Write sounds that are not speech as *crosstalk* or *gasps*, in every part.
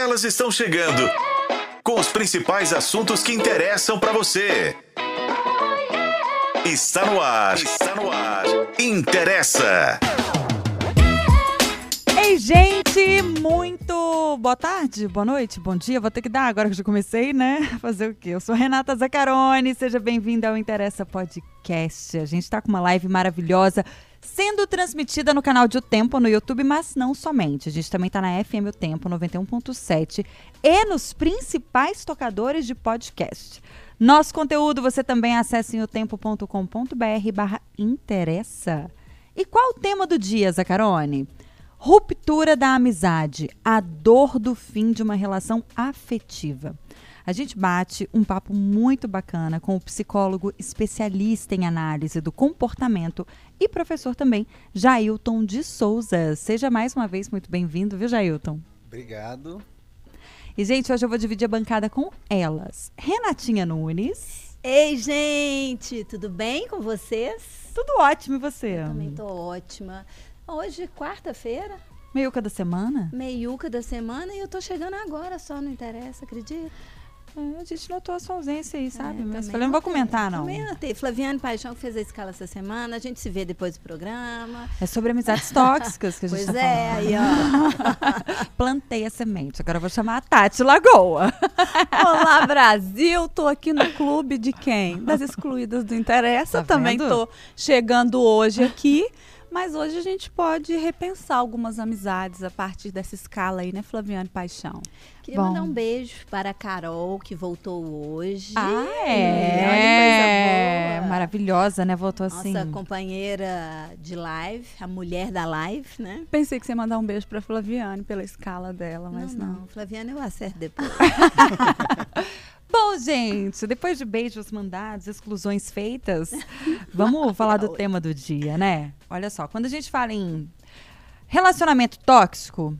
Elas estão chegando com os principais assuntos que interessam para você. Está no ar. Está no ar. Interessa. Ei, gente, muito boa tarde, boa noite, bom dia. Vou ter que dar agora que já comecei, né? Fazer o quê? Eu sou Renata Zaccaroni, seja bem-vinda ao Interessa Podcast. A gente tá com uma live maravilhosa sendo transmitida no canal de O Tempo no YouTube, mas não somente. A gente também tá na FM O Tempo 91.7 e nos principais tocadores de podcast. Nosso conteúdo você também acessa em otempo.com.br barra interessa. E qual o tema do dia, Zacarone? Ruptura da amizade, a dor do fim de uma relação afetiva. A gente bate um papo muito bacana com o psicólogo especialista em análise do comportamento e professor também, Jailton de Souza. Seja mais uma vez muito bem-vindo, viu, Jailton? Obrigado. E, gente, hoje eu vou dividir a bancada com elas. Renatinha Nunes. Ei, gente, tudo bem com vocês? Tudo ótimo, e você? Eu também tô ótima. Hoje, quarta-feira, Meiuca da semana? meiuca da semana, e eu tô chegando agora só, não interessa, acredita? É, a gente notou a sua ausência aí, sabe? É, Mas falei, não vou comentar, não. Também notei. Flaviane Paixão fez a escala essa semana, a gente se vê depois do programa. É sobre amizades tóxicas que a gente Pois tá é, falando. aí ó. *laughs* Plantei a semente. Agora eu vou chamar a Tati Lagoa. *laughs* Olá, Brasil! Tô aqui no clube de quem? Das *laughs* excluídas do Interessa. Tá Também vendo? tô chegando hoje aqui. Mas hoje a gente pode repensar algumas amizades a partir dessa escala aí, né, Flaviane Paixão? Queria Bom. mandar um beijo para a Carol, que voltou hoje. Ah, Olha que é. coisa boa. Maravilhosa, né? Voltou assim. Nossa companheira de live, a mulher da live, né? Pensei que você ia mandar um beijo pra Flaviane pela escala dela, mas não. Flaviane eu acerto depois. *laughs* Gente, depois de beijos mandados, exclusões feitas, vamos *laughs* falar do tema do dia, né? Olha só, quando a gente fala em relacionamento tóxico,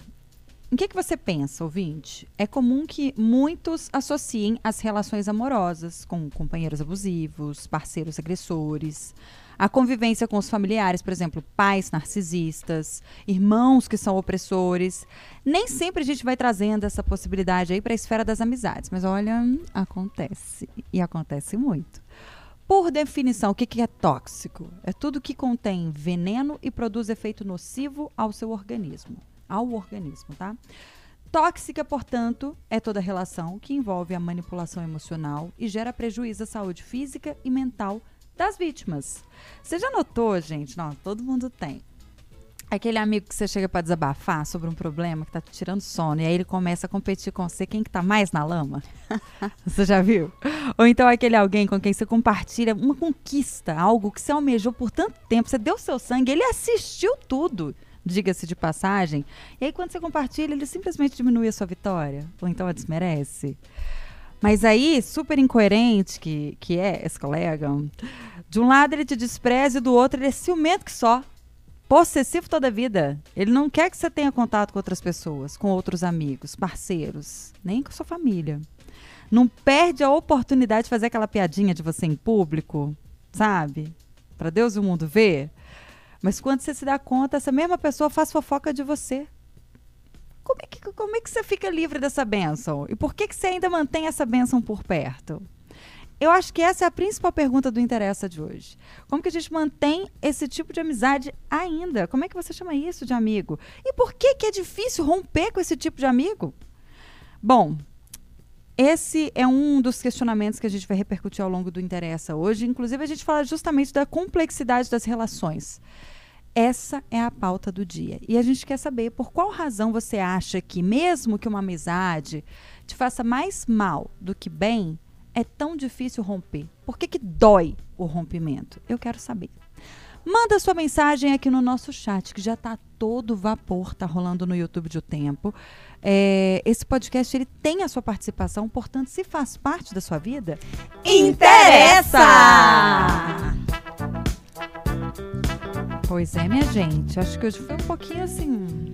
em que, que você pensa, ouvinte? É comum que muitos associem as relações amorosas com companheiros abusivos, parceiros agressores, a convivência com os familiares, por exemplo, pais narcisistas, irmãos que são opressores. Nem sempre a gente vai trazendo essa possibilidade aí para a esfera das amizades, mas olha, acontece e acontece muito. Por definição, o que, é tóxico? É tudo que contém veneno e produz efeito nocivo ao seu organismo. Ao organismo, tá? Tóxica, portanto, é toda relação que envolve a manipulação emocional e gera prejuízo à saúde física e mental das vítimas. Você já notou, gente? Não, todo mundo tem. Aquele amigo que você chega para desabafar sobre um problema que tá te tirando sono e aí ele começa a competir com você, quem que tá mais na lama? *laughs* você já viu? Ou então aquele alguém com quem você compartilha uma conquista, algo que você almejou por tanto tempo, você deu seu sangue, ele assistiu tudo, diga-se de passagem. E aí quando você compartilha, ele simplesmente diminui a sua vitória, ou então a desmerece. Mas aí, super incoerente que, que é esse colega, de um lado ele te despreza e do outro ele é ciumento que só possessivo toda a vida. Ele não quer que você tenha contato com outras pessoas, com outros amigos, parceiros, nem com sua família. Não perde a oportunidade de fazer aquela piadinha de você em público, sabe? Para Deus e o mundo ver. Mas quando você se dá conta, essa mesma pessoa faz fofoca de você. Como que, como é que você fica livre dessa bênção? E por que, que você ainda mantém essa bênção por perto? Eu acho que essa é a principal pergunta do Interessa de hoje. Como que a gente mantém esse tipo de amizade ainda? Como é que você chama isso de amigo? E por que, que é difícil romper com esse tipo de amigo? Bom, esse é um dos questionamentos que a gente vai repercutir ao longo do Interessa hoje. Inclusive, a gente fala justamente da complexidade das relações. Essa é a pauta do dia. E a gente quer saber por qual razão você acha que, mesmo que uma amizade te faça mais mal do que bem, é tão difícil romper? Por que, que dói o rompimento? Eu quero saber. Manda sua mensagem aqui no nosso chat, que já está todo vapor, tá rolando no YouTube de O Tempo. É, esse podcast ele tem a sua participação, portanto, se faz parte da sua vida, Interessa! Pois é, minha gente. Acho que hoje foi um pouquinho assim.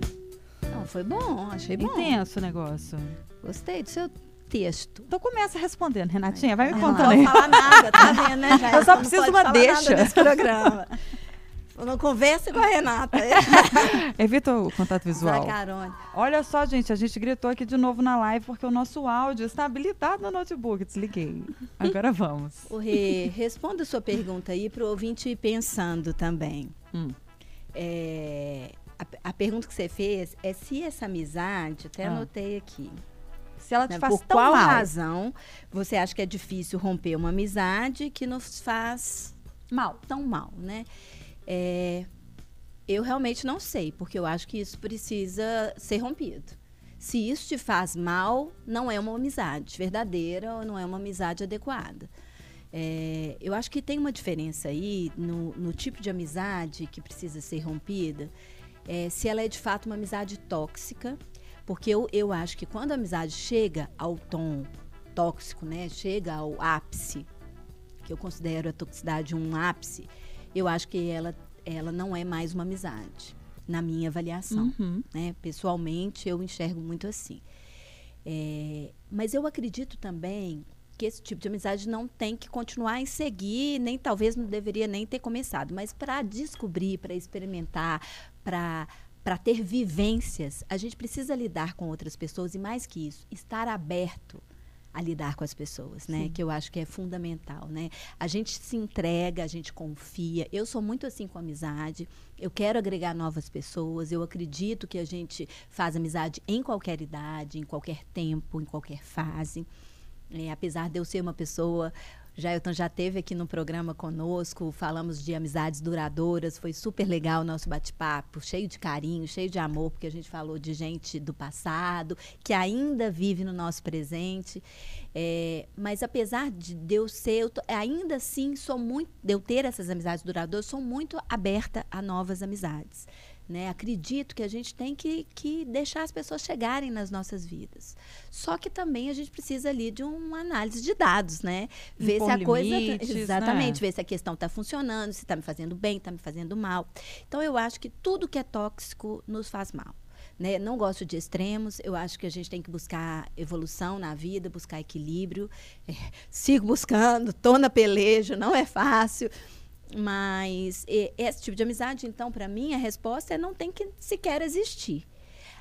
Não, foi bom, achei bom. intenso o negócio. Gostei do seu texto. Então começa respondendo, Renatinha. Vai me não contando vou aí. falar nada, tá *laughs* vendo, né? Já Eu só não preciso de uma deixa. nada nesse programa. Não conversa com a Renata. *laughs* Evita o contato visual. Olha só, gente, a gente gritou aqui de novo na live porque o nosso áudio está habilitado no notebook. Desliguei. Agora vamos. O Rê, responda a sua pergunta aí para o ouvinte ir pensando também. Hum. É, a, a pergunta que você fez é se essa amizade, até Ah. anotei aqui, Se ela te né, faz por tão qual mal. razão você acha que é difícil romper uma amizade que nos faz Mal. tão mal, né? É, eu realmente não sei, porque eu acho que isso precisa ser rompido. Se isso te faz mal, não é uma amizade verdadeira ou não é uma amizade adequada. É, eu acho que tem uma diferença aí no, no tipo de amizade que precisa ser rompida, é, se ela é de fato uma amizade tóxica, porque eu, eu acho que quando a amizade chega ao tom tóxico, né, chega ao ápice, que eu considero a toxicidade um ápice, eu acho que ela, ela não é mais uma amizade, na minha avaliação. Uhum. Né? Pessoalmente, eu enxergo muito assim. É, mas eu acredito também que esse tipo de amizade não tem que continuar em seguir, nem talvez não deveria nem ter começado, mas para descobrir, para experimentar, para para ter vivências, a gente precisa lidar com outras pessoas e mais que isso, estar aberto a lidar com as pessoas, né? Que eu acho que é fundamental, né? A gente se entrega, a gente confia. Eu sou muito assim com amizade. Eu quero agregar novas pessoas. Eu acredito que a gente faz amizade em qualquer idade, em qualquer tempo, em qualquer fase. É, apesar de eu ser uma pessoa. Jailton já teve aqui no programa conosco, falamos de amizades duradouras, foi super legal o nosso bate-papo, cheio de carinho, cheio de amor, porque a gente falou de gente do passado, que ainda vive no nosso presente. É, mas apesar de de eu ser, eu tô- ainda assim sou muito, de eu ter essas amizades duradouras, sou muito aberta a novas amizades. Né? Acredito que a gente tem que, que deixar as pessoas chegarem nas nossas vidas. Só que também a gente precisa ali de uma análise de dados, né? Ver Impor se a coisa. limites, Exatamente, né? ver se a questão está funcionando, se está me fazendo bem, está me fazendo mal. Então eu acho que tudo que é tóxico nos faz mal. Né? Não gosto de extremos, eu acho que a gente tem que buscar evolução na vida, buscar equilíbrio. É, *laughs* sigo buscando, tô na peleja, não é fácil. Mas e, esse tipo de amizade, então, para mim, a resposta é não tem que sequer existir.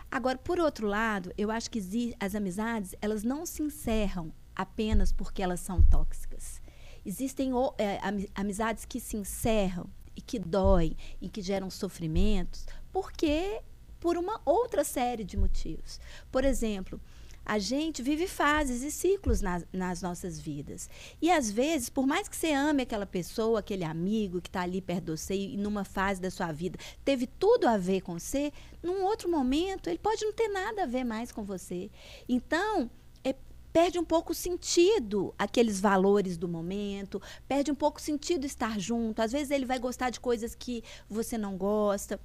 Agora, por outro lado, eu acho que as amizades, elas não se encerram apenas porque elas são tóxicas. Existem é, ami- amizades que se encerram e que doem e que geram sofrimentos porque por uma outra série de motivos. Por exemplo, a gente vive fases e ciclos nas, nossas vidas. E às vezes, por mais que você ame aquela pessoa, aquele amigo que está ali perto de você e numa fase da sua vida teve tudo a ver com você, num outro momento ele pode não ter nada a ver mais com você. Então, é, perde um pouco o sentido aqueles valores do momento, perde um pouco o sentido estar junto. Às vezes ele vai gostar de coisas que você não gosta.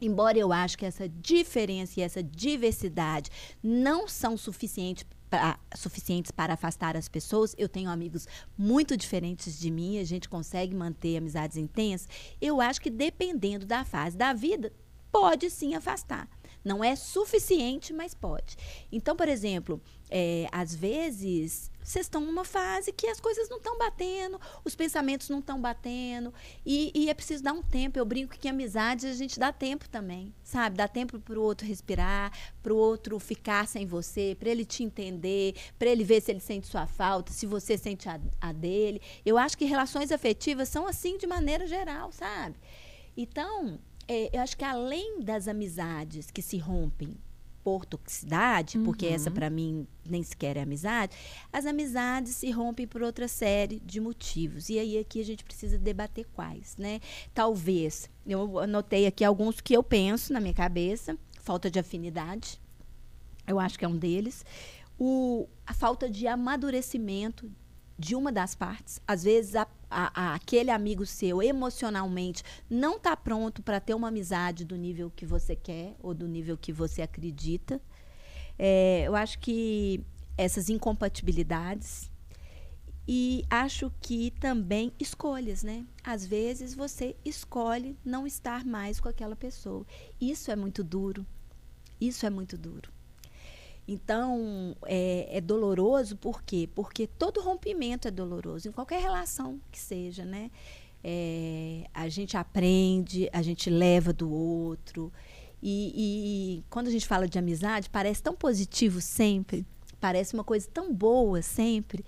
Embora eu acho que essa diferença e essa diversidade não são suficientes pra- suficientes para afastar as pessoas. Eu tenho amigos muito diferentes de mim, a gente consegue manter amizades intensas. Eu acho que dependendo da fase da vida, pode sim afastar. Não é suficiente, mas pode. Então, por exemplo, é, às vezes vocês estão numa fase que as coisas não estão batendo, os pensamentos não estão batendo, e, e é preciso dar um tempo. Eu brinco que em amizade a gente dá tempo também, sabe? Dá tempo para o outro respirar, para o outro ficar sem você, para ele te entender, para ele ver se ele sente sua falta, se você sente a, a dele. Eu acho que relações afetivas são assim de maneira geral, sabe? Então, é, eu acho que além das amizades que se rompem por toxicidade, porque essa para mim nem sequer é amizade, as amizades se rompem por outra série de motivos. E aí aqui a gente precisa debater quais, né? Talvez, eu anotei aqui alguns que eu penso na minha cabeça, falta de afinidade, eu acho que é um deles. O, a falta de amadurecimento de uma das partes. Às vezes, a- a- a- aquele amigo seu, emocionalmente, não está pronto para ter uma amizade do nível que você quer ou do nível que você acredita. É, eu acho que essas incompatibilidades. E acho que também escolhas, né? Às vezes você escolhe não estar mais com aquela pessoa. Isso é muito duro. Isso é muito duro. Então, é, é doloroso por quê? Porque todo rompimento é doloroso, em qualquer relação que seja, né? é, a gente aprende, a gente leva do outro. E, e, quando a gente fala de amizade, parece tão positivo sempre, parece uma coisa tão boa sempre,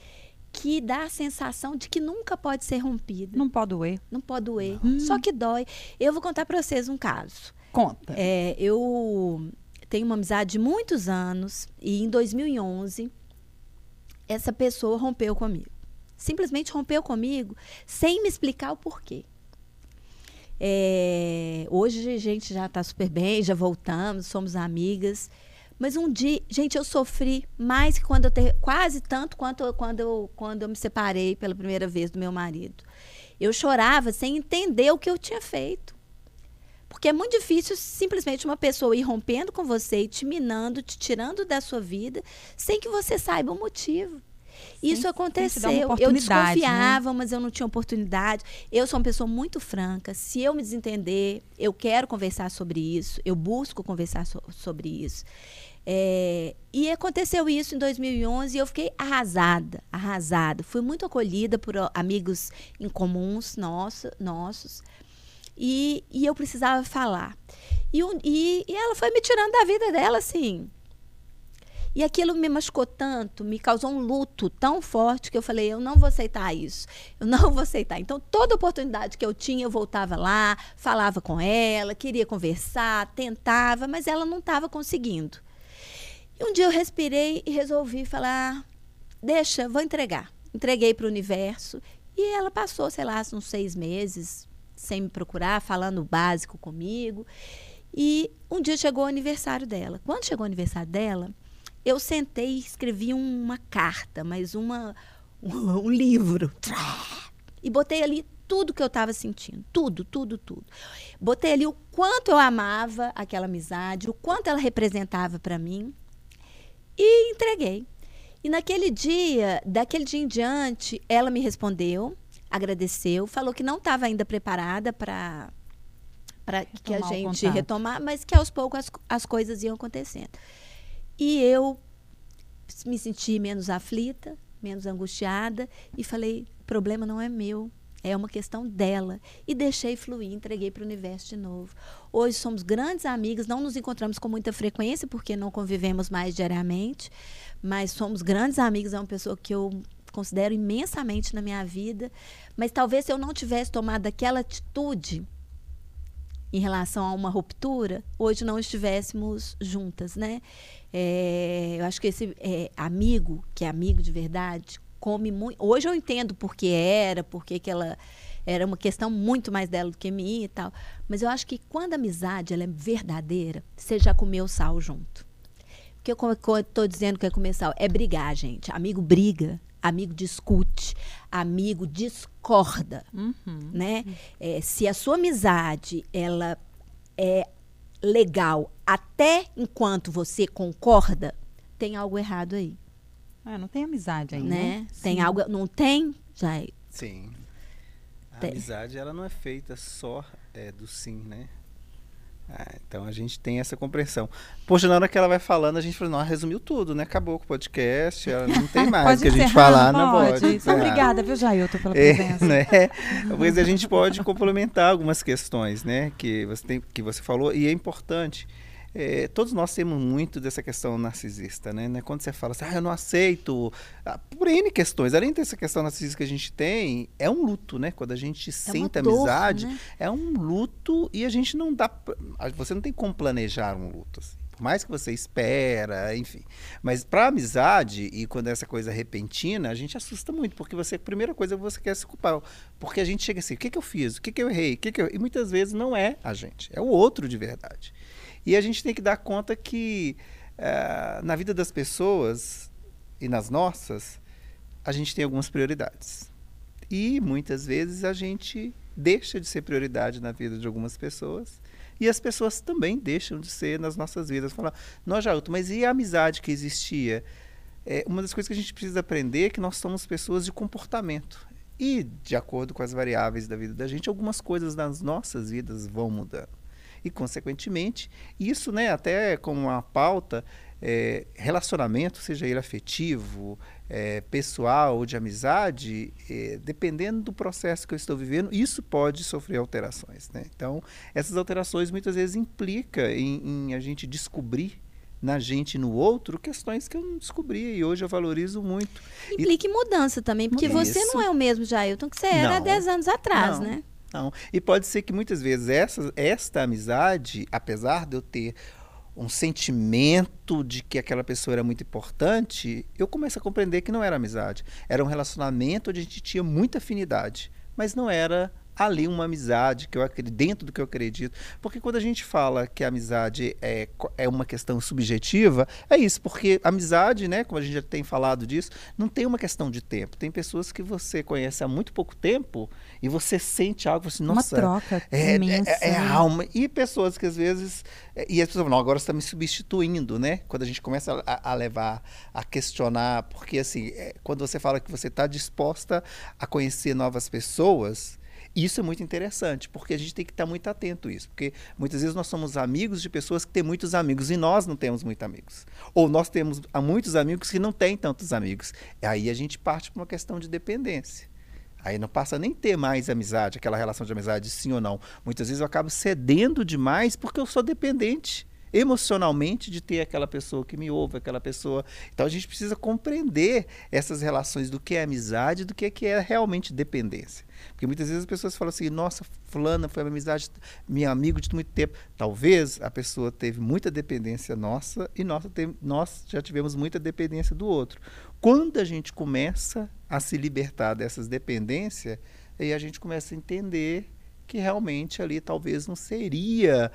que dá a sensação de que nunca pode ser rompida. Não pode doer. Não pode doer. Hum. Só que dói. Eu vou contar para vocês um caso. Conta. É, eu tenho uma amizade de muitos anos e em 2011 essa pessoa rompeu comigo. Simplesmente rompeu comigo sem me explicar o porquê. É, hoje a gente já está super bem, já voltamos, somos amigas. Mas um dia, gente, eu sofri mais que quando eu ter, quase tanto quanto quando eu, quando eu me separei pela primeira vez do meu marido. Eu chorava sem entender o que eu tinha feito. Porque é muito difícil simplesmente uma pessoa ir rompendo com você e te minando, te tirando da sua vida, sem que você saiba o motivo. Isso aconteceu. Eu né? desconfiava, né? mas eu não tinha oportunidade. Eu sou uma pessoa muito franca. Se eu me desentender, eu quero conversar sobre isso. Eu busco conversar so sobre isso. É, e aconteceu isso em 2011 e eu fiquei arrasada, arrasada. Fui muito acolhida por amigos em comuns nosso, nossos. E, e eu precisava falar. E, e, e ela foi me tirando da vida dela, assim, e aquilo me machucou tanto, me causou um luto tão forte que eu falei: eu não vou aceitar isso, eu não vou aceitar. Então, toda oportunidade que eu tinha, eu voltava lá, falava com ela, queria conversar, tentava, mas ela não estava conseguindo. E um dia eu respirei e resolvi falar: deixa, vou entregar. Entreguei para o universo e ela passou, sei lá, uns seis meses sem me procurar, falando básico comigo. E um dia chegou o aniversário dela. Quando chegou o aniversário dela, eu sentei e escrevi uma carta, mas uma, um, *laughs* um livro. E botei ali tudo que eu estava sentindo. Tudo, tudo, tudo. Botei ali o quanto eu amava aquela amizade, o quanto ela representava para mim. E entreguei. E naquele dia, daquele dia em diante, ela me respondeu, agradeceu, falou que não estava ainda preparada para para que a gente retomar, mas que aos poucos as, as coisas iam acontecendo. E eu me senti menos aflita, menos angustiada e falei: o problema não é meu, é uma questão dela. E deixei fluir, entreguei para o universo de novo. Hoje somos grandes amigas, não nos encontramos com muita frequência, porque não convivemos mais diariamente, mas somos grandes amigas, é uma pessoa que eu considero imensamente na minha vida. Mas talvez se eu não tivesse tomado aquela atitude em relação a uma ruptura, hoje não estivéssemos juntas, né? É, eu acho que esse é, amigo, que é amigo de verdade, come muito. Hoje eu entendo por que era, porque que ela era uma questão muito mais dela do que minha e tal. Mas eu acho que quando a amizade ela é verdadeira, você já comeu sal junto. Porque eu estou dizendo que é comer sal é brigar, gente. Amigo briga, amigo discute, amigo discorda, uhum. né? É, se a sua amizade ela é legal até enquanto você concorda, tem algo errado aí. Ah, não tem amizade aí, né? né? Tem algo, não tem, já. Sim. A tem. amizade ela não é feita só é, do sim, né? Ah, então a gente tem essa compreensão. Poxa, na hora que ela vai falando, a gente fala, não, resumiu tudo, né? Acabou com o podcast, não tem *laughs* mais que a gente falar, não pode. pode. Então, obrigada, viu, Jailton, pela é, presença. Né? *laughs* Pois a gente pode complementar algumas questões, né? Que você, tem, que você falou, e é importante. É, todos nós temos muito dessa questão narcisista, né? né? Quando você fala assim, ah, eu não aceito, ah, por N questões, além dessa questão narcisista que a gente tem, é um luto, né? Quando a gente é sente amizade, né? é um luto e a gente não dá, você não tem como planejar um luto, assim. Por mais que você espera, enfim. Mas para amizade e quando é essa coisa repentina, a gente assusta muito, porque você, a primeira coisa você quer se culpar, porque a gente chega assim, o que, que eu fiz? O que, que eu errei? O que, que eu... E muitas vezes não é a gente, é o outro de verdade. E a gente tem que dar conta que uh, na vida das pessoas e nas nossas, a gente tem algumas prioridades. E muitas vezes a gente deixa de ser prioridade na vida de algumas pessoas. E as pessoas também deixam de ser nas nossas vidas. Falar, nós já, mas e a amizade que existia? É, uma das coisas que a gente precisa aprender é que nós somos pessoas de comportamento. E, de acordo com as variáveis da vida da gente, algumas coisas nas nossas vidas vão mudando e, consequentemente, isso, né, até como uma pauta, é, relacionamento, seja ele afetivo, é, pessoal ou de amizade, é, dependendo do processo que eu estou vivendo, isso pode sofrer alterações. Né? Então, essas alterações muitas vezes implicam em, em a gente descobrir na gente e no outro questões que eu não descobri e hoje eu valorizo muito. Implica em mudança também, porque você não é o mesmo Jailton que você era há Não. 10 anos atrás, Não. né? Não. E pode ser que muitas vezes essa, esta amizade, apesar de eu ter um sentimento de que aquela pessoa era muito importante, eu começo a compreender que não era amizade. Era um relacionamento onde a gente tinha muita afinidade, mas não era ali uma amizade que eu acredito, dentro do que eu acredito. Porque quando a gente fala que a amizade é, é uma questão subjetiva, é isso, porque amizade, né, como a gente já tem falado disso, não tem uma questão de tempo. Tem pessoas que você conhece há muito pouco tempo e você sente algo assim, Uma nossa, troca é, imensa. é, é né? a alma. E pessoas que às vezes. é, E as pessoas falam, não, agora você está me substituindo, né? Quando a gente começa a, a levar, a questionar, porque assim, é, quando você fala que você está disposta a conhecer novas pessoas. Isso é muito interessante, porque a gente tem que estar muito atento a isso. Porque muitas vezes nós somos amigos de pessoas que têm muitos amigos e nós não temos muitos amigos. Ou nós temos muitos amigos que não têm tantos amigos. Aí a gente parte para uma questão de dependência. Aí não passa nem ter mais amizade, aquela relação de amizade, sim ou não. Muitas vezes eu acabo cedendo demais porque eu sou dependente emocionalmente de ter aquela pessoa que me ouve, aquela pessoa. Então a gente precisa compreender essas relações do que é amizade do que é, que é realmente dependência. Porque muitas vezes as pessoas falam assim: nossa, fulana foi uma amizade, minha amigo de muito tempo. Talvez a pessoa teve muita dependência nossa e nossa nós já tivemos muita dependência do outro. Quando a gente começa a se libertar dessas dependências, aí a gente começa a entender que realmente ali talvez não seria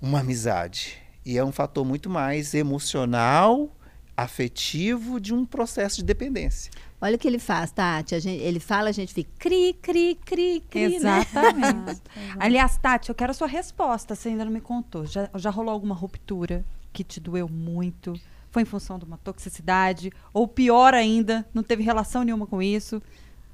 uma amizade. E é um fator muito mais emocional, afetivo de um processo de dependência. Olha o que ele faz, Tati. A gente- ele fala, a gente fica cri, cri, cri, cri. né? Exatamente. *laughs* Aliás, Tati, eu quero a sua resposta. Você ainda não me contou. Já, já rolou alguma ruptura que te doeu muito? Foi em função de uma toxicidade? Ou pior ainda, não teve relação nenhuma com isso?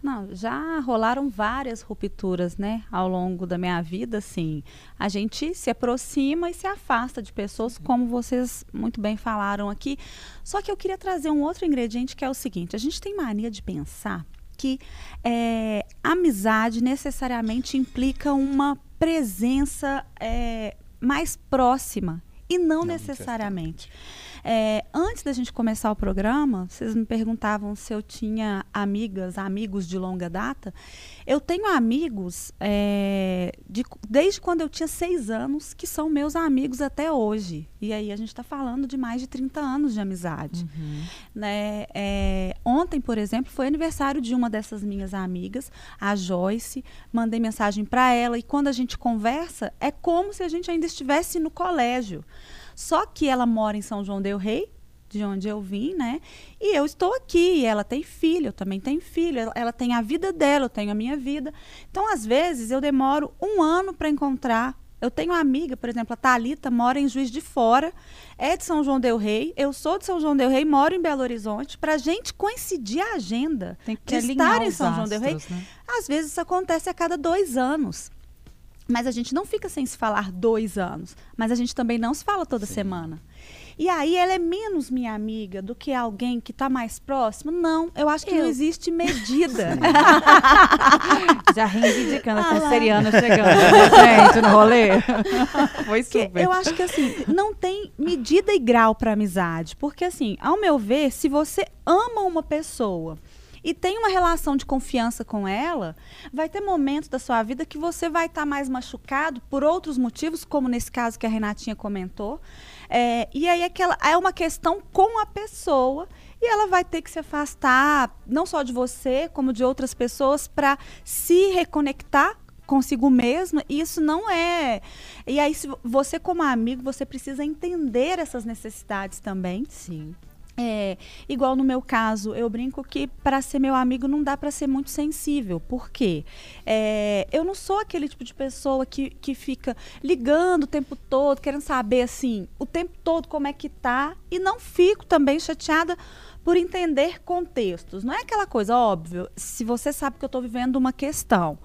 Não, já rolaram várias rupturas, né, ao longo da minha vida, assim. A gente se aproxima e se afasta de pessoas, como vocês muito bem falaram aqui. Só que eu queria trazer um outro ingrediente que é o seguinte: a gente tem mania de pensar que é, amizade necessariamente implica uma presença é, mais próxima. E não, Não necessariamente. É, antes da gente começar o programa, vocês me perguntavam se eu tinha amigas, amigos de longa data. Eu tenho amigos é, de- desde quando eu tinha seis anos, que são meus amigos até hoje. E aí a gente está falando de mais de 30 anos de amizade. Né? É, ontem, por exemplo, foi aniversário de uma dessas minhas amigas, a Joyce. Mandei mensagem para ela e quando a gente conversa, é como se a gente ainda estivesse no colégio. Só que ela mora em São João del Rei, de onde eu vim, né? E eu estou aqui, e ela tem filho, eu também tenho filho, ela, ela tem a vida dela, eu tenho a minha vida. Então, às vezes, eu demoro um ano para encontrar. Eu tenho uma amiga, por exemplo, a Thalita, mora em Juiz de Fora, é de São João del Rei, eu sou de São João del Rei, moro em Belo Horizonte. Para a gente coincidir a agenda Tem que de estar em São João del Rei, astros, né? às vezes isso acontece a cada dois anos. Mas a gente não fica sem se falar dois anos. Mas a gente também não se fala toda semana. E aí ela é menos minha amiga do que alguém que está mais próximo? Não, eu acho que não Eu. existe medida. *laughs* Já reivindicando a Ah lá. canceriana chegando, né, gente, no rolê. *laughs* Foi super. eu acho que assim, não tem medida e grau para amizade. Porque assim, ao meu ver, se você ama uma pessoa e tem uma relação de confiança com ela, vai ter momentos da sua vida que você vai estar mais machucado por outros motivos, como nesse caso que a Renatinha comentou. É, e aí é uma questão com a pessoa e ela vai ter que se afastar não só de você, como de outras pessoas para se reconectar consigo mesma, e isso não é. E aí, se vo- você, como amigo, você precisa entender essas necessidades também. Sim. É, igual no meu caso, eu brinco que para ser meu amigo não dá para ser muito sensível. Por quê? É, eu não sou aquele tipo de pessoa que, que fica ligando o tempo todo, querendo saber assim, o tempo todo como é que tá. E não fico também chateada por entender contextos. Não é aquela coisa, óbvio, se você sabe que eu estou vivendo uma questão.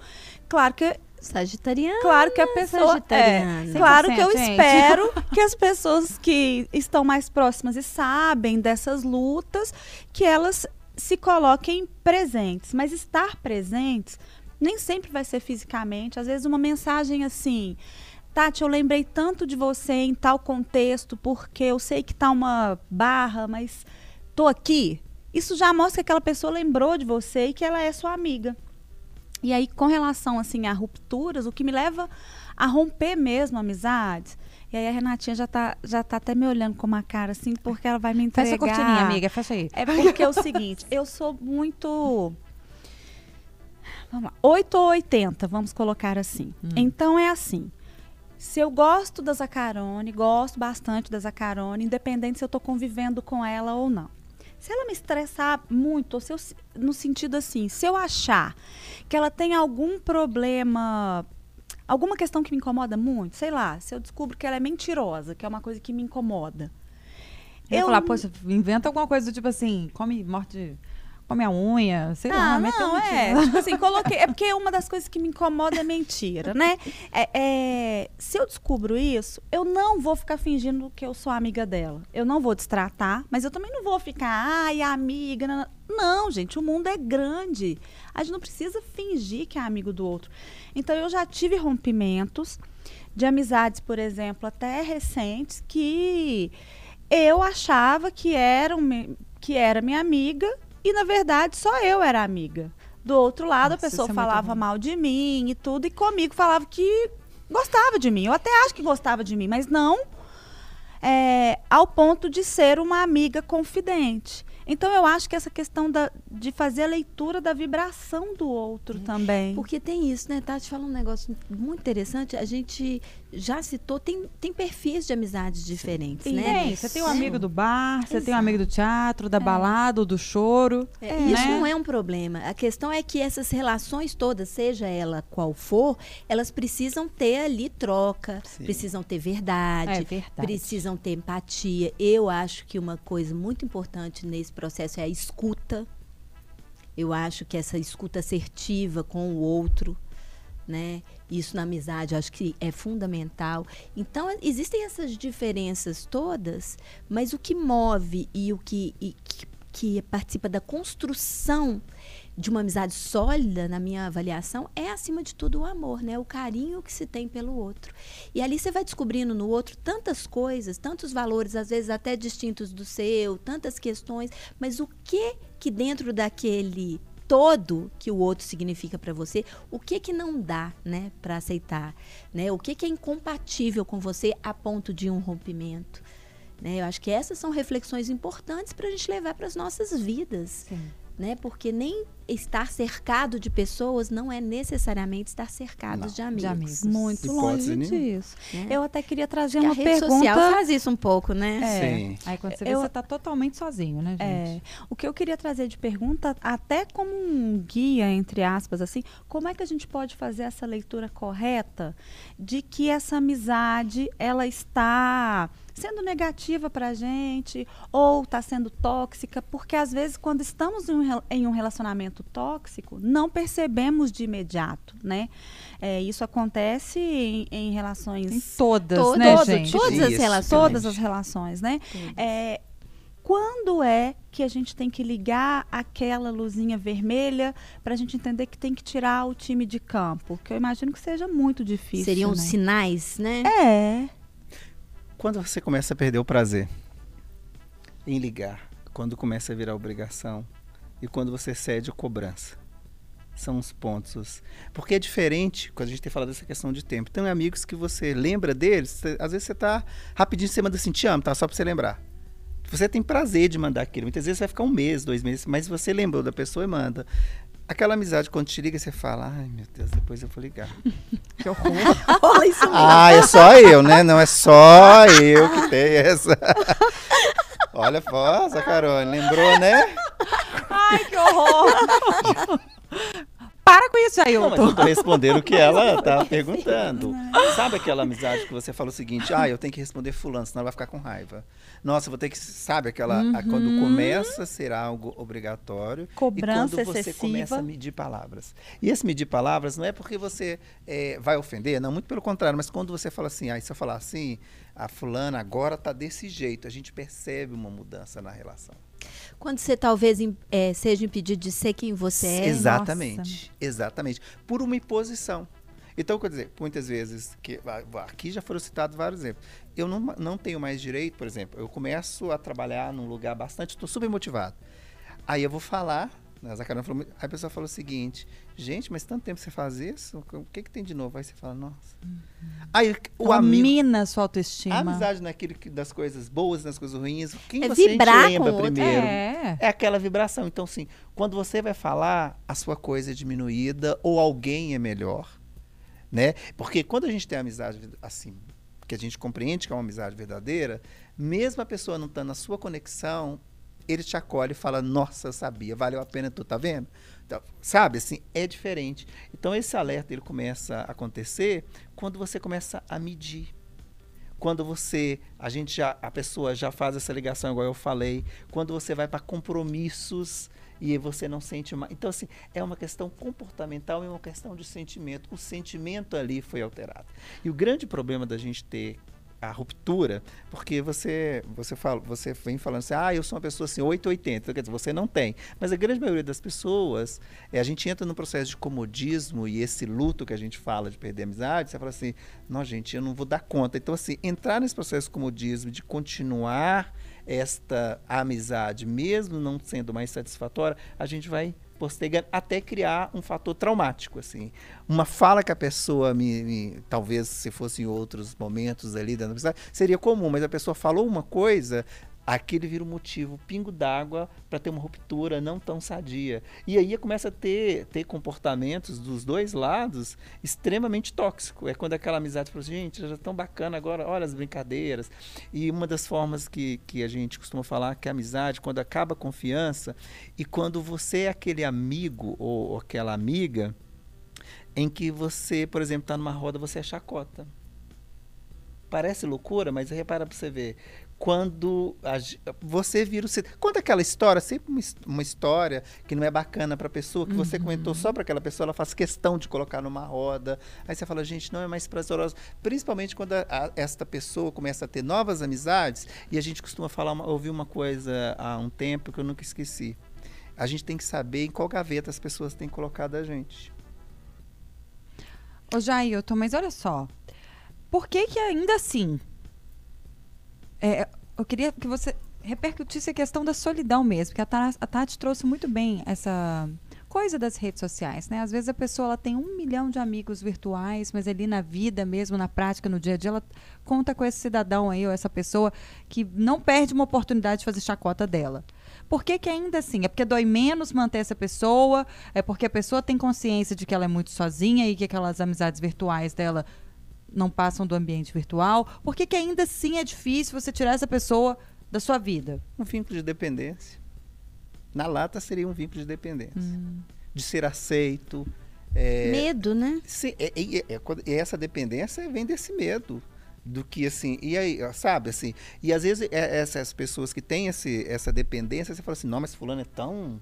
Claro que Sagitariano. Claro que a pessoa. É, claro que eu 100%, gente. espero *laughs* que as pessoas que estão mais próximas e sabem dessas lutas, que elas se coloquem presentes. Mas estar presentes nem sempre vai ser fisicamente. Às vezes, uma mensagem assim. Tati, eu lembrei tanto de você em tal contexto, porque eu sei que tá uma barra, mas tô aqui. Isso já mostra que aquela pessoa lembrou de você e que ela é sua amiga. E aí, com relação assim a rupturas, o que me leva a romper mesmo amizades. E aí a Renatinha já tá, já tá até me olhando com uma cara assim, porque ela vai me entregar. Fecha a cortininha, amiga, fecha aí. É porque é o seguinte, eu sou muito. Vamos lá, 8 ou 80, vamos colocar assim. Então é assim. Se eu gosto da Zacarone, gosto bastante da Zacarone, independente se eu estou convivendo com ela ou não. Se ela me estressar muito, ou se eu, no sentido assim, se eu achar que ela tem algum problema, alguma questão que me incomoda muito, sei lá, se eu descubro que ela é mentirosa, que é uma coisa que me incomoda. Eu Eu falar, poxa, inventa alguma coisa do tipo assim, come morte, come a unha, sei lá, Ah, um não, é. Tipo assim, coloquei. É porque uma das coisas que me incomoda é mentira, né? É, é, se eu descubro isso, eu não vou ficar fingindo que eu sou amiga dela. Eu não vou destratar, mas eu também não vou ficar, ai, amiga. Não, não, gente, o mundo é grande. A gente não precisa fingir que é amigo do outro. Então, eu já tive rompimentos de amizades, por exemplo, até recentes, que eu achava que, eram, que era minha amiga e, na verdade, só eu era amiga. Do outro lado, Nossa, a pessoa é falava mal de mim e tudo, e comigo falava que gostava de mim. Eu até acho que gostava de mim, mas não é, ao ponto de ser uma amiga confidente. Então, eu acho que essa questão da, de fazer a leitura da vibração do outro também. Porque tem isso, né? Tati fala um negócio muito interessante. A gente já citou, tem, tem perfis de amizades diferentes, Sim. né? Tem, você tem um É. amigo do bar, você tem um Exato. amigo do teatro, da balada, ou do choro. É, né? Isso não é um problema. A questão é que essas relações todas, seja ela qual for, elas precisam ter ali troca, Sim. precisam ter verdade, É verdade. precisam ter empatia. Eu acho que uma coisa muito importante nesse processo é a escuta. Eu acho que essa escuta assertiva com o outro, né? Isso na amizade, acho que é fundamental. Então, existem essas diferenças todas, mas o que move e o que, e que, que participa da construção de uma amizade sólida, na minha avaliação, é, acima de tudo, o amor, né? O carinho que se tem pelo outro. E ali você vai descobrindo no outro tantas coisas, tantos valores, às vezes até distintos do seu, tantas questões, mas o que que dentro daquele todo que o outro significa para você, o que que não dá, né, para aceitar, né? O que que é incompatível com você a ponto de um rompimento, né? Eu acho que essas são reflexões importantes para a gente levar para as nossas vidas, né? Porque nem estar cercado de pessoas não é necessariamente estar cercado Não. de amigos. De amigos. Muito Hipótese longe nenhuma. disso. né? Eu até queria trazer Porque a uma rede pergunta. social faz isso um pouco, né? É. Sim. Aí quando você vê, Eu- você tá totalmente sozinho, né, gente? É, o que eu queria trazer de pergunta, até como um guia, entre aspas, assim, como é que a gente pode fazer essa leitura correta de que essa amizade, ela está sendo negativa pra gente ou está sendo tóxica, porque às vezes quando estamos em um, em um relacionamento tóxico, não percebemos de imediato, né? É, isso acontece em, em relações Em todas, Todo- né, todo- gente? todas as Isso. relações. todas as relações, né? É, quando é que a gente tem que ligar aquela luzinha vermelha para a gente entender que tem que tirar o time de campo? Que eu imagino que seja muito difícil. Seriam né? sinais, né? É. Quando você começa a perder o prazer em ligar, quando começa a virar obrigação e quando você cede a cobrança. São os pontos. Porque é diferente quando a gente tem falado dessa questão de tempo. Tem amigos que você lembra deles, às vezes você tá rapidinho, você manda assim, te amo, tá? Só pra você lembrar. Você tem prazer de mandar aquilo. Muitas vezes vai ficar um mês, dois meses, mas você lembrou da pessoa e manda. Aquela amizade, quando te liga, você fala, ai meu Deus, depois eu vou ligar. *laughs* Que horror. *laughs* Rola isso mesmo. Ah, é só eu, né? Não é só eu que tenho essa. *laughs* Olha, nossa, Carol, lembrou, né? Ai, que horror. Para com isso, Não, mas eu Ailton. tô respondendo o que *laughs* ela tá perguntando. Sabe aquela amizade que você fala o seguinte, ah, eu tenho que responder fulano, senão ela vai ficar com raiva. Nossa, vou ter que, sabe aquela, a- quando começa a ser algo obrigatório Cobrança e quando você excessiva. começa a medir palavras. E esse medir palavras não é porque você eh, vai ofender, não, muito pelo contrário, mas quando você fala assim, ah, se eu falar assim, a fulana agora tá desse jeito, a gente percebe uma mudança na relação. Quando você talvez eh, seja impedido de ser quem você é. Exatamente, exatamente. Por uma imposição. Então, quer dizer, muitas vezes, que aqui já foram citados vários exemplos. Eu não, não tenho mais direito, por exemplo, eu começo a trabalhar num lugar bastante, estou super motivado. Aí eu vou falar, a Zacarana falou, aí a pessoa fala o seguinte, gente, mas tanto tempo você faz isso, o que, que tem de novo? Aí você fala, nossa. Aí o Ela amigo. mina a sua autoestima. A amizade naquilo que, das coisas boas, nas coisas ruins, quem É você a lembra primeiro? É. É aquela vibração. Então, assim, quando você vai falar, a sua coisa é diminuída ou alguém é melhor, né? Porque quando a gente tem amizade assim, que a gente compreende que é uma amizade verdadeira, mesmo a pessoa não estando na sua conexão, ele te acolhe e fala: Nossa, sabia, valeu a pena, tu tá vendo? Então, sabe, assim, é diferente. Então, esse alerta ele começa a acontecer quando você começa a medir quando você a gente já a pessoa já faz essa ligação igual eu falei quando você vai para compromissos e você não sente mais então assim é uma questão comportamental e uma questão de sentimento o sentimento ali foi alterado e o grande problema da gente ter a ruptura, porque você você fala, você vem falando assim, ah, eu sou uma pessoa assim 880, quer dizer, você não tem. Mas a grande maioria das pessoas, é, a gente entra no processo de comodismo e esse luto que a gente fala de perder a amizade, você fala assim, não, gente, eu não vou dar conta. Então assim, entrar nesse processo de comodismo, de continuar esta amizade, mesmo não sendo mais satisfatória, a gente vai postergando até criar um fator traumático, assim. Uma fala que a pessoa me, me- talvez se fosse em outros momentos ali da seria comum, mas a pessoa falou uma coisa, aquele vira um motivo, pingo d'água para ter uma ruptura não tão sadia. E aí começa a ter, ter comportamentos dos dois lados extremamente tóxico. É quando aquela amizade fala assim, gente, já tão bacana agora, olha as brincadeiras. E uma das formas que, que a gente costuma falar que a amizade, quando acaba a confiança e quando você é aquele amigo ou, ou aquela amiga em que você, por exemplo, está numa roda, você é chacota. Parece loucura, mas repara para você ver. Quando a você vira o. Conta aquela história, sempre uma, uma história que não é bacana para a pessoa, que você comentou só para aquela pessoa, ela faz questão de colocar numa roda. Aí você fala, gente, não é mais prazeroso. Principalmente quando a- a- esta pessoa começa a ter novas amizades, e a gente costuma falar, uma, ouvir uma coisa há um tempo que eu nunca esqueci. A gente tem que saber em qual gaveta as pessoas têm colocado a gente. Ô, Jailton, mas olha só. Por que que ainda assim... é, eu queria que você repercutisse a questão da solidão mesmo, porque a Ta- a Tati trouxe muito bem essa coisa das redes sociais, né? Às vezes a pessoa ela tem um milhão de amigos virtuais, mas ali na vida mesmo, na prática, no dia a dia, ela conta com esse cidadão aí, ou essa pessoa que não perde uma oportunidade de fazer chacota dela. Por que, que ainda assim? É porque dói menos manter essa pessoa? É porque a pessoa tem consciência de que ela é muito sozinha e que aquelas amizades virtuais dela não passam do ambiente virtual? Por que, que ainda assim é difícil você tirar essa pessoa da sua vida? Um vínculo de dependência. Na lata seria um vínculo de dependência. De ser aceito. é, Medo, né? se- é- é- essa dependência vem desse medo. Do que assim, e aí, sabe, assim, e às vezes é- essas pessoas que têm esse, essa dependência, você fala assim, não, mas fulano é tão,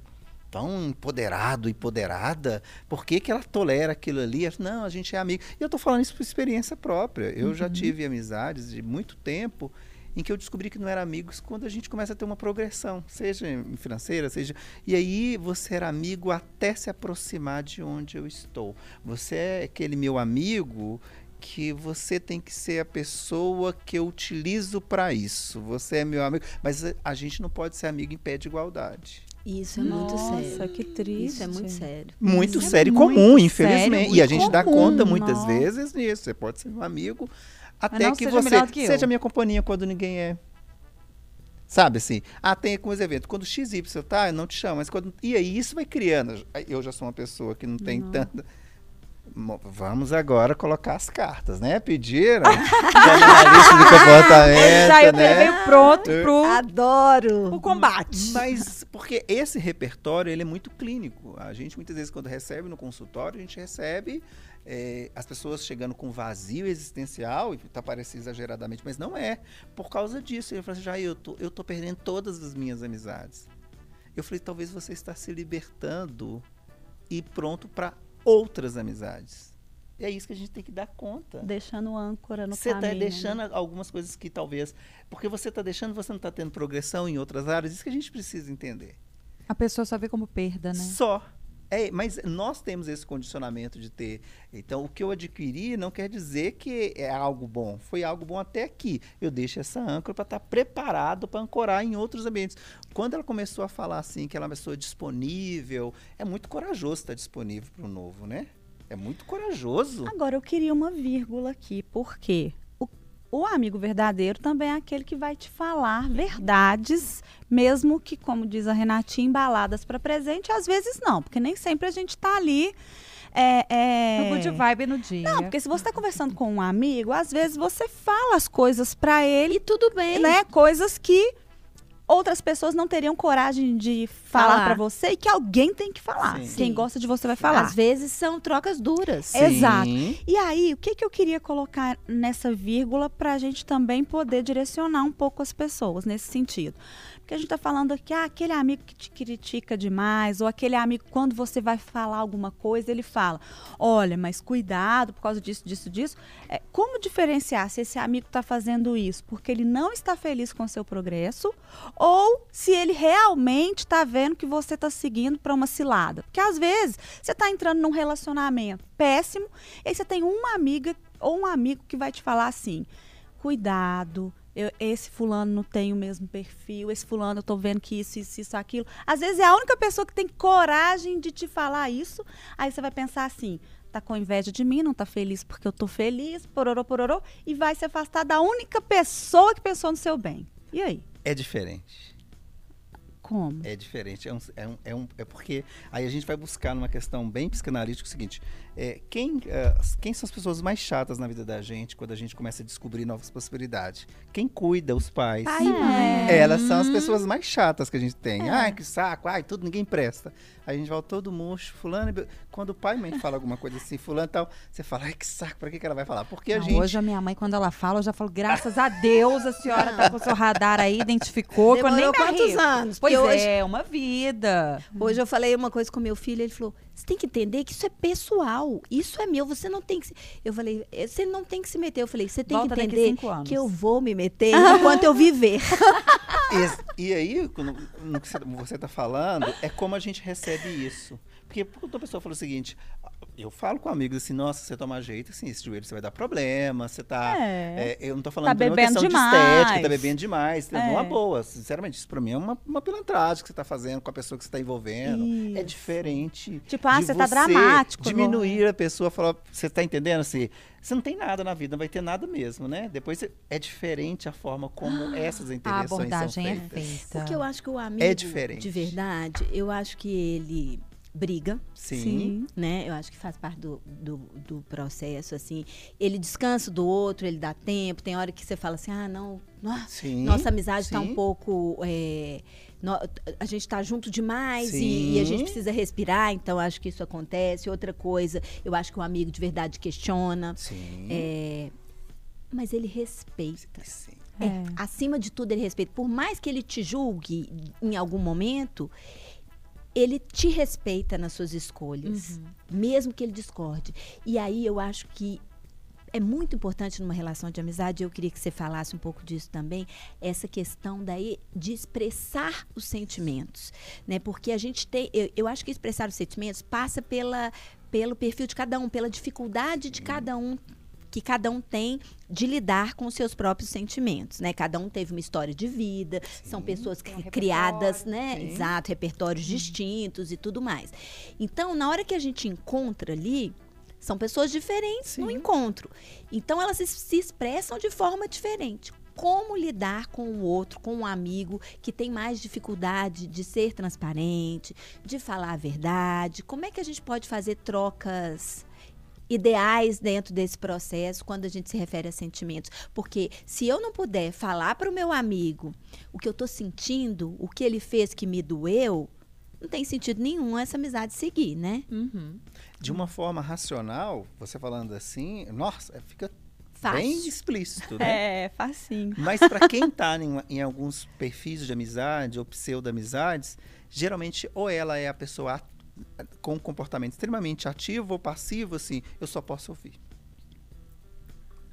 tão empoderado, empoderada, por que, que ela tolera aquilo ali? Não, a gente é amigo. E eu tô falando isso por experiência própria. Eu já tive amizades de muito tempo em que eu descobri que não eram amigos quando a gente começa a ter uma progressão, seja em financeira, seja. E aí você era amigo até se aproximar de onde eu estou. Você é aquele meu amigo que você tem que ser a pessoa que eu utilizo para isso. Você é meu amigo, mas a gente não pode ser amigo em pé de igualdade. Isso é muito Nossa, sério. que triste. Isso é muito sério. Muito Isso é sério e muito comum, sério infelizmente. e e a gente dá comum, conta muitas nossa. vezes nisso. Você pode ser meu amigo até não que seja você que eu. seja minha companhia quando ninguém é. Sabe assim? Ah, tem com os eventos. Quando XY tá, eu não te chamo. Mas quando. E aí isso vai criando. Eu já sou uma pessoa que não tem tanta. Mo- Vamos agora colocar as cartas, né? Pediram *laughs* analista de comportamento, Já eu né? veio pronto É. pro, Adoro. pro combate. Mas porque esse repertório ele é muito clínico. A gente muitas vezes quando recebe no consultório a gente recebe eh, as pessoas chegando com vazio existencial e tá parecendo exageradamente, mas não é por causa disso. Eu falei assim, já eu tô, eu tô perdendo todas as minhas amizades. Eu falei, talvez você está se libertando e pronto para outras amizades. E é isso que a gente tem que dar conta. Deixando âncora no Você está caminho. né? deixando algumas coisas que talvez. Porque você está deixando, você não está tendo progressão em outras áreas. Isso que a gente precisa entender. A pessoa só vê como perda, né? Só. É, mas nós temos esse condicionamento de ter. Então, o que eu adquiri não quer dizer que é algo bom. Foi algo bom até aqui. Eu deixo essa âncora para estar preparado para ancorar em outros ambientes. Quando ela começou a falar assim, que ela é uma pessoa disponível, é muito corajoso estar disponível para o novo, né? É muito corajoso. Agora, eu queria uma vírgula aqui, porque o, amigo verdadeiro também é aquele que vai te falar verdades, mesmo que, como diz a Renatinha, embaladas para presente, às vezes não, porque nem sempre a gente está ali. É, é... No good vibe no dia. Não, porque se você está conversando com um amigo, às vezes você fala as coisas para ele, E tudo bem. né? Coisas que outras pessoas não teriam coragem de falar Falar. para você e que alguém tem que falar. Sim. Quem Sim. gosta de você vai falar. Às vezes são trocas duras. É. Exato. Sim. E aí, o que, que eu queria colocar nessa vírgula para a gente também poder direcionar um pouco as pessoas nesse sentido? Porque a gente está falando aqui, ah, aquele amigo que te critica demais, ou aquele amigo, quando você vai falar alguma coisa, ele fala: olha, mas cuidado por causa disso, disso, disso. É, como diferenciar se esse amigo está fazendo isso porque ele não está feliz com seu progresso, ou se ele realmente está vendo que você está seguindo para uma cilada? Porque às vezes você está entrando num relacionamento péssimo, e você tem uma amiga ou um amigo que vai te falar assim: cuidado. Eu- esse fulano não tem o mesmo perfil, esse fulano eu tô vendo que isso, isso, isso, aquilo. Às vezes é a única pessoa que tem coragem de te falar isso. Aí você vai pensar assim: tá com inveja de mim, não tá feliz porque eu tô feliz, pororô, pororô, e vai se afastar da única pessoa que pensou no seu bem. E aí? É diferente. Como? É diferente. É, um, é, um, é, um- é porque aí a gente vai buscar numa questão bem psicanalítica o seguinte: é, quem, é, quem são as pessoas mais chatas na vida da gente quando a gente começa a descobrir novas possibilidades? Quem cuida? Os pais. Pai e mãe. Elas são as pessoas mais chatas que a gente tem. É. Ai, que saco, ai, tudo ninguém presta. Aí a gente vai todo murcho, fulano. Quando o pai e mãe fala alguma coisa assim, fulano e tal, você fala, ai, que saco, pra que, que ela vai falar? Porque a Não, gente. Hoje a minha mãe, quando ela fala, eu já falo, graças a Deus a senhora tá com o seu radar aí, identificou, que eu nem Demorou quantos anos? Pois Porque é, hoje- uma vida. Hoje eu falei uma coisa com meu filho, ele falou: você tem que entender que isso é pessoal, isso é meu, você não tem que se... Eu falei, "Eh, você não tem que se meter. Eu falei, você tem Volta que entender que eu vou me meter enquanto eu viver. *laughs* Ex- E aí, quando- no que você está falando, é como a gente recebe isso. Porque quando a pessoa fala o seguinte, eu falo com amigos assim, nossa, você toma jeito, assim, esse joelho você vai dar problema, você tá. É. é, eu não tô falando Tá por uma bebendo questão demais. de estética, tá bebendo demais. É. Numa boa. Sinceramente, isso pra mim é uma, uma pilantragem que você tá fazendo com a pessoa que você tá envolvendo. É Isso. diferente. Tipo, ah, de você tá dramático, Diminuir a pessoa, falar, você tá entendendo assim? Você não tem nada na vida, não vai ter nada mesmo, né? Depois é diferente a forma como *gasps* essas A intervenções são abordagem é feitas. feita. Porque eu acho que o amigo É diferente. de verdade, eu acho que ele briga, Sim. né? Eu acho que faz parte do, do, do processo, assim. Ele descansa do outro, ele dá tempo. Tem hora que você fala assim, ah, não, nossa, Sim, nossa amizade está sim. um pouco. é, no- a gente está junto demais e, Sim. e a gente precisa respirar, então acho que isso acontece. Outra coisa, eu acho que o amigo de verdade questiona. Sim. é, mas ele respeita. Sim. É, acima de tudo, ele respeita. Por mais que ele te julgue em algum momento, ele te respeita nas suas escolhas, mesmo que ele discorde. E aí eu acho que é muito importante numa relação de amizade, eu queria que você falasse um pouco disso também, essa questão daí de expressar os sentimentos, né? Porque a gente tem, eu, eu acho que expressar os sentimentos passa pela, pelo perfil de cada um, pela dificuldade de cada um que cada um tem de lidar com os seus próprios sentimentos, né? Cada um teve uma história de vida, são pessoas um cri- criadas, né? sim. Exato, repertórios distintos e tudo mais. Então, na hora que a gente encontra ali, são pessoas diferentes no Sim. encontro. Então, elas se, se expressam de forma diferente. Como lidar com o outro, com um amigo que tem mais dificuldade de ser transparente, de falar a verdade? Como é que a gente pode fazer trocas ideais dentro desse processo quando a gente se refere a sentimentos. Porque se eu não puder falar para o meu amigo o que eu estou sentindo, o que ele fez que me doeu, não tem sentido nenhum essa amizade seguir, né? Uhum. De uma forma racional, você falando assim, nossa, fica Fácil. bem explícito, *laughs* né? É, facinho. Mas para quem está em, em alguns perfis de amizade ou pseudo-amizades, geralmente ou ela é a pessoa com um comportamento extremamente ativo ou passivo, assim, eu só posso ouvir.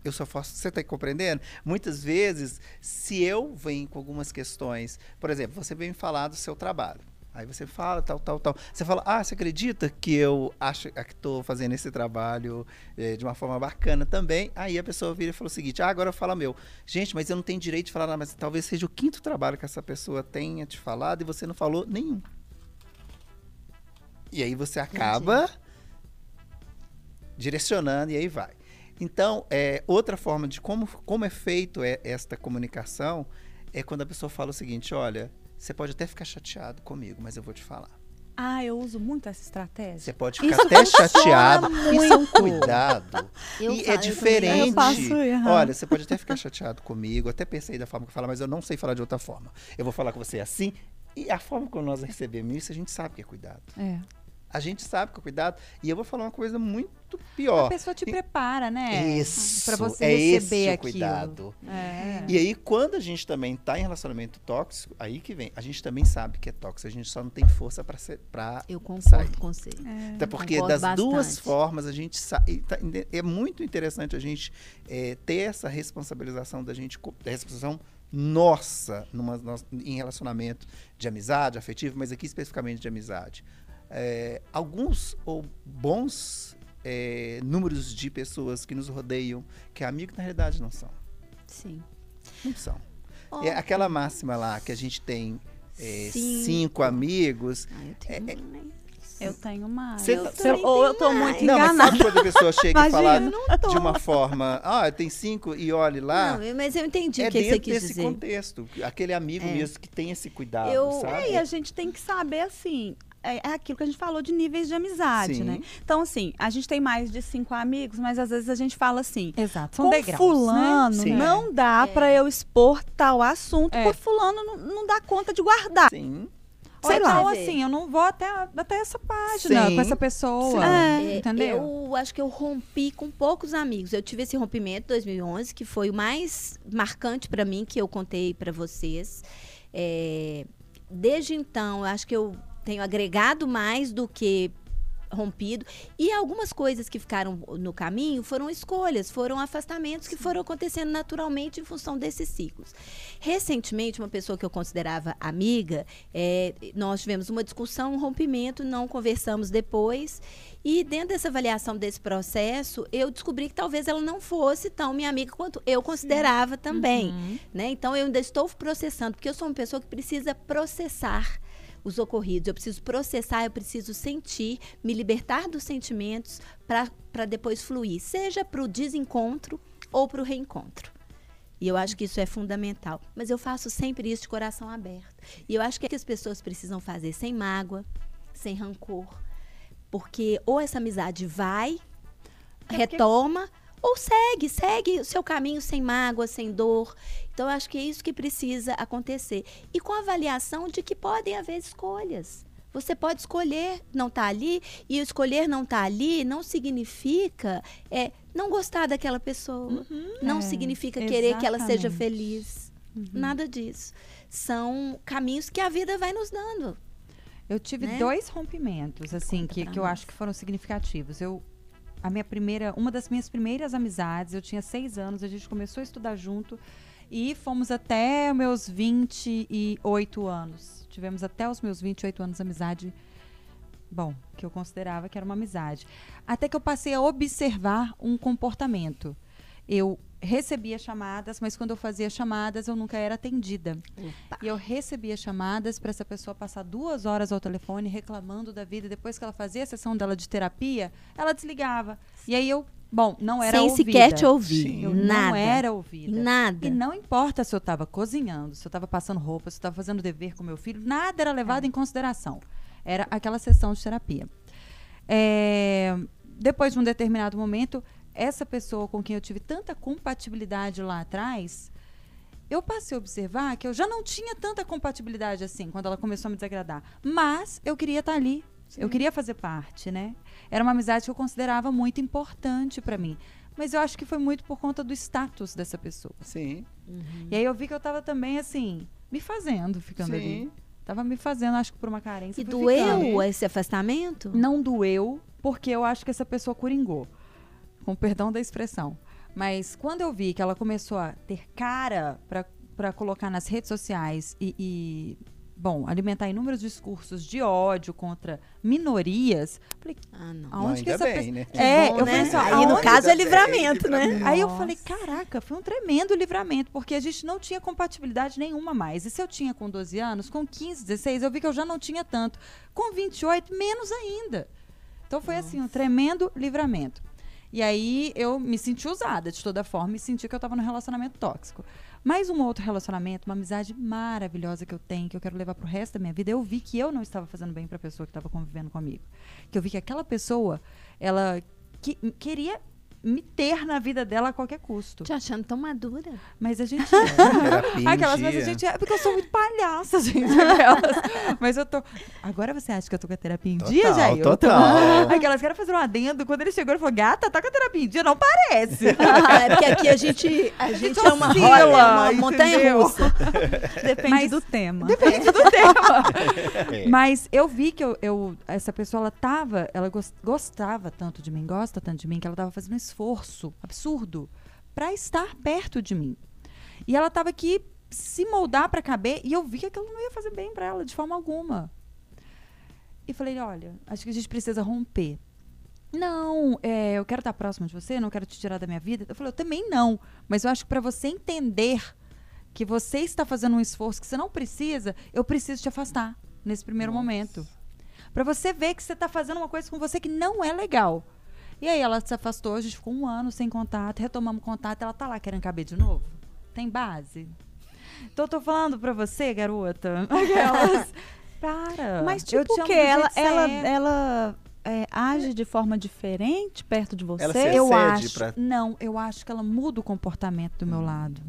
Eu só posso. Você está compreendendo? Muitas vezes, se eu venho com algumas questões, por exemplo, você vem me falar do seu trabalho. Aí você fala, tal, tal, tal. Você fala, ah, você acredita que eu acho que estou fazendo esse trabalho eh, de uma forma bacana também? Aí a pessoa vira e fala o seguinte, ah, agora fala meu. Gente, mas eu não tenho direito de falar mas talvez seja o quinto trabalho que essa pessoa tenha te falado e você não falou nenhum. E aí você acaba direcionando e aí vai. Então, é, outra forma de como, como é feito é, esta comunicação é quando a pessoa fala o seguinte, olha, você pode até ficar chateado comigo, mas eu vou te falar. Ah, eu uso muito essa estratégia. Você pode ficar Isso até chateado. Isso é um muito. cuidado. Eu e falo, é eu diferente. Eu faço, aham. Olha, você pode até ficar chateado comigo, até pensei da forma que fala, mas eu não sei falar de outra forma. Eu vou falar com você assim. E a forma como nós recebemos isso, a gente sabe que é cuidado. É. A gente sabe que é cuidado. E eu vou falar uma coisa muito A pior. pessoa te E- prepara, né? Isso, Pra você é receber esse o cuidado. É. E aí, quando a gente também está em relacionamento tóxico, aí que vem, a gente também sabe que é tóxico, a gente só não tem força para pra Eu concordo sair. com você. Até porque Concordo das duas bastante. formas a gente sabe. É muito interessante a gente é, ter essa responsabilização da gente, da responsabilização nossa numa, nos- em relacionamento de amizade, afetivo, mas aqui especificamente de amizade. É, alguns ou bons é, números de pessoas que nos rodeiam, que amigos na realidade não são. Sim. Não são. Ó, É aquela máxima lá que a gente tem é, Cinco. cinco amigos. ah, eu tenho É- mais. Eu tenho mais. Cê eu, tá- ou eu tô mais. muito Não, mas enganada. sabe quando a pessoa *laughs* chega e fala Imagina. de uma forma, ah, tem cinco e olhe lá. Não, eu- mas eu entendi é o que você dentro quis desse dizer. contexto. Aquele amigo É. mesmo que tem esse cuidado, Eu- sabe? É, e a gente tem que saber, assim, é, é aquilo que a gente falou de níveis de amizade, Sim. né? Então, assim, a gente tem mais de cinco amigos, mas às vezes a gente fala assim, Exato, são com degraus, fulano, né? Não dá É. pra eu expor tal assunto, É. porque fulano não, não dá conta de guardar. Sim. Sei Ou lá. então, vê. assim, eu não vou até, até essa página Sim. com essa pessoa. É. É, Entendeu? Eu acho que eu rompi com poucos amigos. Eu tive esse rompimento em 2011, que foi o mais marcante para mim, que eu contei para vocês. É, desde então, eu acho que eu tenho agregado mais do que rompido. E algumas coisas que ficaram no caminho foram escolhas, foram afastamentos que foram acontecendo naturalmente em função desses ciclos. Recentemente, uma pessoa que eu considerava amiga, é, nós tivemos uma discussão, um rompimento, não conversamos depois. E dentro dessa avaliação desse processo, eu descobri que talvez ela não fosse tão minha amiga quanto eu considerava também. Uhum. Né? Então, eu ainda estou processando, porque eu sou uma pessoa que precisa processar os ocorridos. Eu preciso processar, eu preciso sentir, me libertar dos sentimentos para depois fluir, seja para o desencontro ou para o reencontro. E eu acho que isso é fundamental. Mas eu faço sempre isso de coração aberto. E eu acho que é que as pessoas precisam fazer sem mágoa, sem rancor. Porque ou essa amizade vai, porque- retoma, ou segue, segue o seu caminho sem mágoa, sem dor. Então, eu acho que é isso que precisa acontecer. E com a avaliação de que podem haver escolhas. Você pode escolher não estar ali, e escolher não estar ali não significa é, não gostar daquela pessoa. Não É, significa querer que ela seja exatamente. feliz. Nada disso. São caminhos que a vida vai nos dando. Eu tive Né? dois rompimentos, assim, Conta que, que eu acho que foram significativos. Eu, a minha primeira, uma das minhas primeiras amizades, eu tinha seis anos, a gente começou a estudar junto e fomos até meus 28 anos. Tivemos até os meus 28 anos de amizade. Bom, que eu considerava que era uma amizade. Até que eu passei a observar um comportamento. Eu recebia chamadas, mas quando eu fazia chamadas, eu nunca era atendida. E eu recebia chamadas para essa pessoa passar duas horas ao telefone reclamando da vida. Depois que ela fazia a sessão dela de terapia, ela desligava. E aí eu, bom, não era Sem ouvida. sequer te ouvir. Eu Nada. não era ouvida. Nada. E não importa se eu estava cozinhando, se eu estava passando roupa, se eu estava fazendo dever com meu filho, nada era levado em consideração. Era aquela sessão de terapia. É, depois de um determinado momento, essa pessoa com quem eu tive tanta compatibilidade lá atrás, eu passei a observar que eu já não tinha tanta compatibilidade assim quando ela começou a me desagradar. Mas eu queria estar ali. Eu queria fazer parte, né? Era uma amizade que eu considerava muito importante para mim. Mas eu acho que foi muito por conta do status dessa pessoa. Sim. E aí eu vi que eu tava também, assim, me fazendo, ficando ali. Sim. Tava me fazendo, acho que por uma carência. E doeu ficando. esse afastamento? Não doeu, porque eu acho que essa pessoa coringou. Com perdão da expressão. Mas quando eu vi que ela começou a ter cara pra- pra colocar nas redes sociais e, e, bom, alimentar inúmeros discursos de ódio contra minorias, falei, Ah, não. aonde que ainda essa bem, pessoa. né? É, Bom, eu né? falei assim, Aí, no caso, é Ainda bem, livramento, né? livramento. Aí eu Nossa. falei, caraca, foi um tremendo livramento, porque a gente não tinha compatibilidade nenhuma mais. E se eu tinha com 12 anos, com 15, 16, eu vi que eu já não tinha tanto. Com 28, menos ainda. Então foi assim, um tremendo livramento. E aí eu me senti usada de toda forma e senti que eu estava num relacionamento tóxico. Mais um outro relacionamento, uma amizade maravilhosa que eu tenho, que eu quero levar pro resto da minha vida. Eu vi que eu não estava fazendo bem para a pessoa que estava convivendo comigo. Que eu vi que aquela pessoa, ela que- queria me ter na vida dela a qualquer custo. Te achando tão madura. Mas a gente *laughs* é. Aquelas, mas a dia. gente é. Porque eu sou muito palhaça, gente. *laughs* Mas eu tô. Agora você acha que eu tô com a terapia em dia, Total, Jair? Eu tô- total. Aquelas quero fazer um adendo. Quando ele chegou, ele falou: gata, tá com a terapia em dia? Não parece. *laughs* Ah, é porque aqui a gente, a gente é uma roda, uma montanha russa. Depende Mas- do tema. Depende do tema. É. Mas eu vi que eu, eu- essa pessoa, ela tava, ela gos- gostava tanto de mim, gosta tanto de mim, que ela tava fazendo um esforço absurdo pra estar perto de mim. E ela tava aqui se moldar pra caber, e eu vi que aquilo não ia fazer bem pra ela, de forma alguma. E falei, olha, acho que a gente precisa romper. Não, é, eu quero estar próximo de você, não quero te tirar da minha vida. Eu falei, eu também não. Mas eu acho que para você entender que você está fazendo um esforço que você não precisa, eu preciso te afastar nesse primeiro momento. Para você ver que você está fazendo uma coisa com você que não é legal. E aí ela se afastou, a gente ficou um ano sem contato, retomamos contato, ela tá lá querendo caber de novo. Tem base? Então eu tô falando pra você, garota. *laughs* Aquelas. Para. Mas eu tipo te amo que ela, ela, é. ela é, age de forma diferente perto de você? Ela se eu acho. pra- Não, eu acho que ela muda o comportamento do meu lado.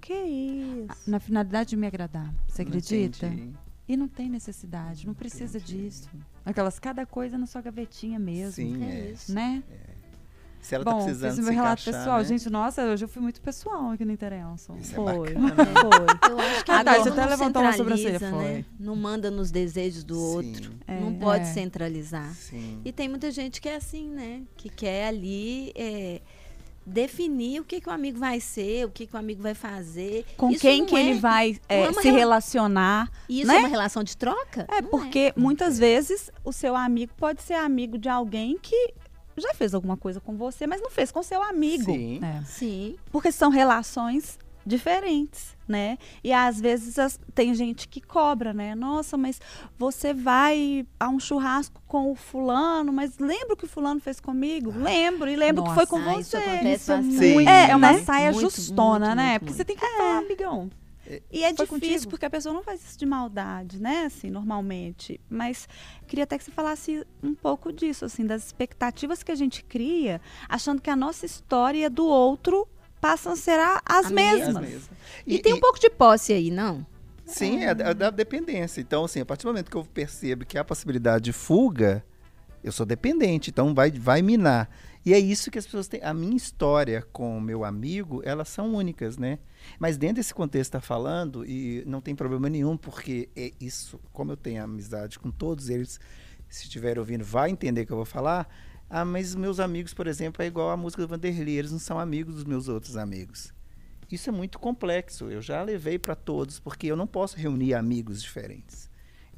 Que isso? Na finalidade de me agradar. Você acredita? entendi. E não tem necessidade, não precisa disso. Aquelas, cada coisa na sua gavetinha mesmo. Sim, É é. isso. Né? Se ela Bom, tá precisando o meu se relato encaixar, pessoal. né? Gente, nossa, hoje eu fui muito pessoal aqui no Interenson. Isso é Foi, bacana. foi. Eu acho que a tá, dor você até não levantou uma sobrancelha, centraliza, né? foi. Não manda nos desejos do Sim, outro. É. Não pode É. centralizar. Sim. E tem muita gente que é assim, né? Que quer ali é, definir o que, que o amigo vai ser, o que, que o amigo vai fazer. Com Isso quem que é- ele vai é, é se rela- relacionar. E isso né? é uma relação de troca? É Não porque muitas vezes o seu amigo pode ser amigo de alguém que já fez alguma coisa com você, mas não fez com seu amigo. Sim. É. Sim. Porque são relações diferentes, né? E às vezes as- tem gente que cobra, né? Nossa, mas você vai a um churrasco com o fulano, mas lembra o que o fulano fez comigo? Lembro, e lembro que foi com Nossa, você. Isso é muito- é, é uma né? saia Muito, justona, muito, né? muito, Porque muito. você tem que falar, amigão. E é Foi difícil contigo? porque a pessoa não faz isso de maldade, né? Assim, normalmente. Mas queria até que você falasse um pouco disso, assim, das expectativas que a gente cria, achando que a nossa história a do outro passam a ser a- as A mesmas. As mesmas. E, tem um pouco de posse aí, não? Sim, é da, da dependência. Então, assim, a partir do momento que eu percebo que há possibilidade de fuga, eu sou dependente, então vai, vai minar. E é isso que as pessoas têm. A minha história com o meu amigo, elas são únicas, né? Mas dentro desse contexto está falando, e não tem problema nenhum, porque é isso, como eu tenho amizade com todos eles, se estiver ouvindo, vai entender o que eu vou falar. Ah, mas meus amigos, por exemplo, é igual a música do Vanderlei, eles não são amigos dos meus outros amigos. Isso é muito complexo. Eu já levei para todos, porque eu não posso reunir amigos diferentes.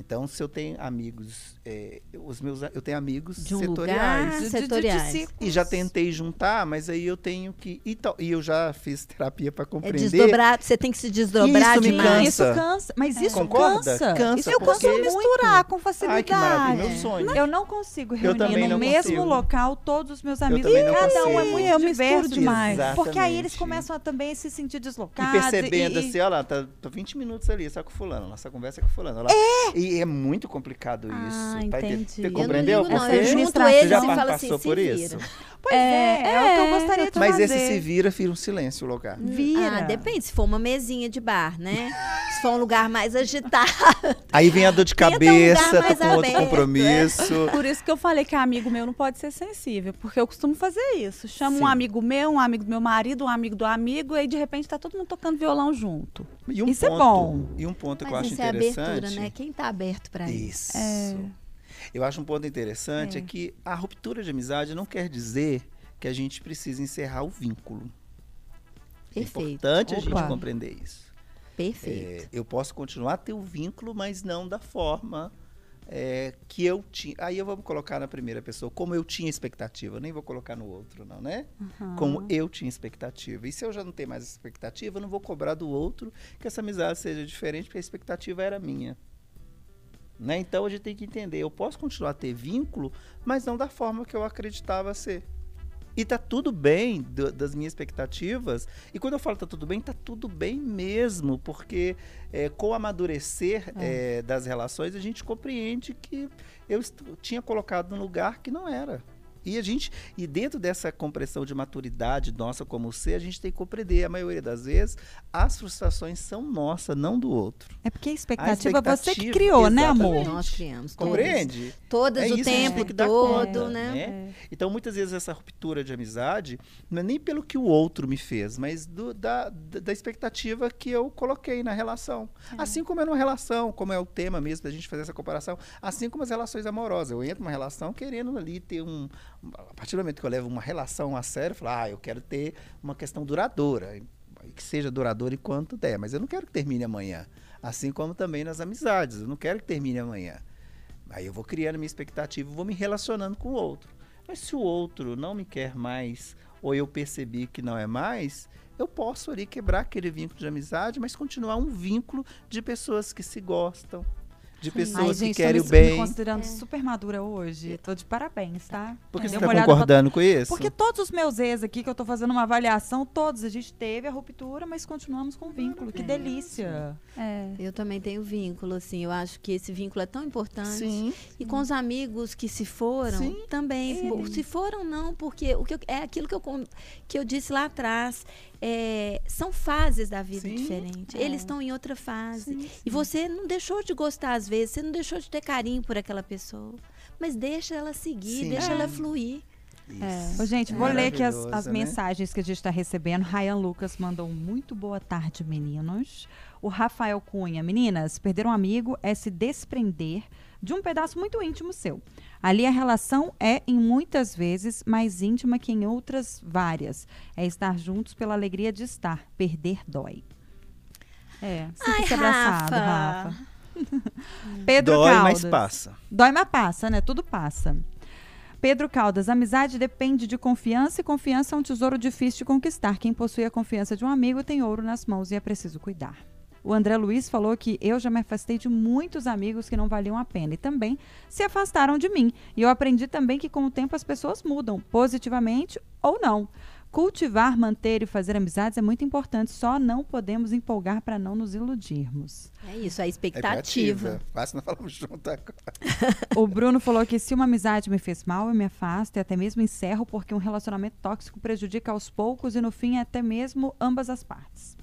Então, se eu tenho amigos, é, os meus, eu tenho amigos De um setoriais. lugar, De- de- de- setoriais. E já tentei juntar, mas aí eu tenho que. E, tal- e eu já fiz terapia para É compreender. desdobrar, você tem que se desdobrar Isso me demais. cansa. Isso cansa. Mas isso Concorda? cansa. Cansa, Isso Eu porque- consigo cansa misturar com Ai, facilidade. que maravilha, meu sonho. Eu não consigo Eu reunir no mesmo consigo. local todos os meus amigos. não Cada um é muito Eu diverso. demais. Porque aí eles Exatamente. começam a também se sentir E deslocados. percebendo e- assim, olha lá, tá, tô 20 minutos ali, só com fulano, nossa conversa é com fulano. Olha lá. E, E é muito complicado Ah, isso. tá entendendo? entendi. Você Eu não compreendeu? ligo, não. Porque Eu junto eles você já e falo passou assim, por se isso. Pois é, é, o que eu gostaria de Mas fazer. esse se vira, vira um silêncio o lugar. Vira. Ah, depende. Se for uma mesinha de bar, né? Se for um lugar mais agitado. Aí vem a dor de cabeça, tô mais com outro aberto, é. compromisso. Por isso que eu falei que amigo meu não pode ser sensível, porque eu costumo fazer isso. Chamo Sim. um amigo meu, um amigo do meu marido, um amigo do amigo, e aí de repente tá todo mundo tocando violão junto. E um Isso é ponto, bom. E um ponto que eu Mas acho isso é interessante. abertura, né? Quem tá aberto pra isso? Isso. Eu acho um ponto interessante é. É. que a ruptura de amizade não quer dizer que a gente precisa encerrar o vínculo. É Perfeito. importante a gente Opa. compreender isso. Perfeito. É, eu posso continuar a ter o vínculo, mas não da forma é, que eu tinha. Aí eu vou colocar na primeira pessoa, como eu tinha expectativa. Eu nem vou colocar no outro, não, né? Como eu tinha expectativa. E se eu já não tenho mais expectativa, eu não vou cobrar do outro que essa amizade seja diferente, porque a expectativa era minha. Né? Então a gente tem que entender, eu posso continuar a ter vínculo, mas não da forma que eu acreditava ser. E tá tudo bem do- das minhas expectativas. E quando eu falo tá tudo bem, tá tudo bem mesmo, porque é, com o amadurecer é, das relações, a gente compreende que eu tinha colocado num lugar que não era. E a gente, e dentro dessa compreensão de maturidade nossa como ser, a gente tem que compreender, a maioria das vezes, as frustrações são nossas, não do outro. É porque a expectativa, você que expectativa, criou, né, amor? exatamente. Nós criamos todas. Compreende? Todas É o a tempo tem que todo, conta, né? Então, muitas vezes, essa ruptura de amizade não é nem pelo que o outro me fez, mas do- da, da da expectativa que eu coloquei na relação. Assim como é numa relação, como é o tema mesmo da gente fazer essa comparação, assim como as relações amorosas. Eu entro numa relação querendo ali ter um. A partir do momento que eu levo uma relação a sério, eu falo, ah, eu quero ter uma questão duradoura. Que seja duradoura enquanto der, mas eu não quero que termine amanhã. Assim como também nas amizades, eu não quero que termine amanhã. Aí eu vou criando minha expectativa, vou me relacionando com o outro. Mas se o outro não me quer mais, ou eu percebi que não é mais, eu posso ali quebrar aquele vínculo de amizade, mas continuar um vínculo de pessoas que se gostam, de Ai, pessoas gente, que querem tô o me, me bem. considerando super madura hoje. Tô de parabéns, tá? Por que Dei você está olhada pra- concordando com isso? Porque todos os meus ex aqui, que eu tô fazendo uma avaliação, todos, a gente teve a ruptura, mas continuamos com o vínculo. Que delícia. É. Eu também tenho vínculo, assim. Eu acho que esse vínculo é tão importante. Sim. E com os amigos que se foram, Sim. também. Por- Se foram, não, porque o que eu- é aquilo que eu, que eu disse lá atrás. É, são fases da vida Sim. diferentes. Eles estão em outra fase. Sim, E você não deixou de gostar às vezes, você não deixou de ter carinho por aquela pessoa. Mas deixa ela seguir, Sim. deixa É. ela fluir. Isso. Ô, gente, vou ler aqui as, as né? mensagens que a gente está recebendo. Ryan Lucas mandou um muito boa tarde, meninos. O Rafael Cunha, meninas, perder um amigo é se desprender de um pedaço muito íntimo seu. Ali a relação é, em muitas vezes, mais íntima que em outras várias. É estar juntos pela alegria de estar. Perder dói. É, sinta-se abraçado, Rafa. Rafa. *laughs* Pedro Dói, Caldas. mas passa. Dói, mas passa, né? Tudo passa. Pedro Caldas, amizade depende de confiança e confiança é um tesouro difícil de conquistar. Quem possui a confiança de um amigo tem ouro nas mãos e é preciso cuidar. O André Luiz falou que eu já me afastei de muitos amigos que não valiam a pena e também se afastaram de mim. E eu aprendi também que com o tempo as pessoas mudam, positivamente ou não. Cultivar, manter e fazer amizades é muito importante, só não podemos empolgar para não nos iludirmos. É isso, a É expectativa. expectativa. Quase não falamos *laughs* junto agora. O Bruno falou que se uma amizade me fez mal, eu me afasto e até mesmo encerro porque um relacionamento tóxico prejudica aos poucos e no fim até mesmo ambas as partes.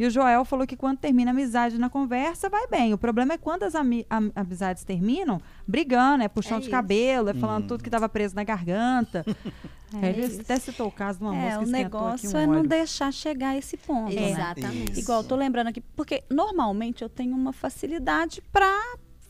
E o Joel falou que quando termina a amizade na conversa, vai bem. O problema é quando as ami- am- amizades terminam, brigando, é puxão É de isso. cabelo, é falando Hum. tudo que estava preso na garganta. *laughs* É Ele isso. até citou o caso de uma moça É, que o esquentou negócio aqui um é não deixar chegar a esse ponto. né? Exatamente. Isso. Igual, tô lembrando aqui, porque normalmente eu tenho uma facilidade pra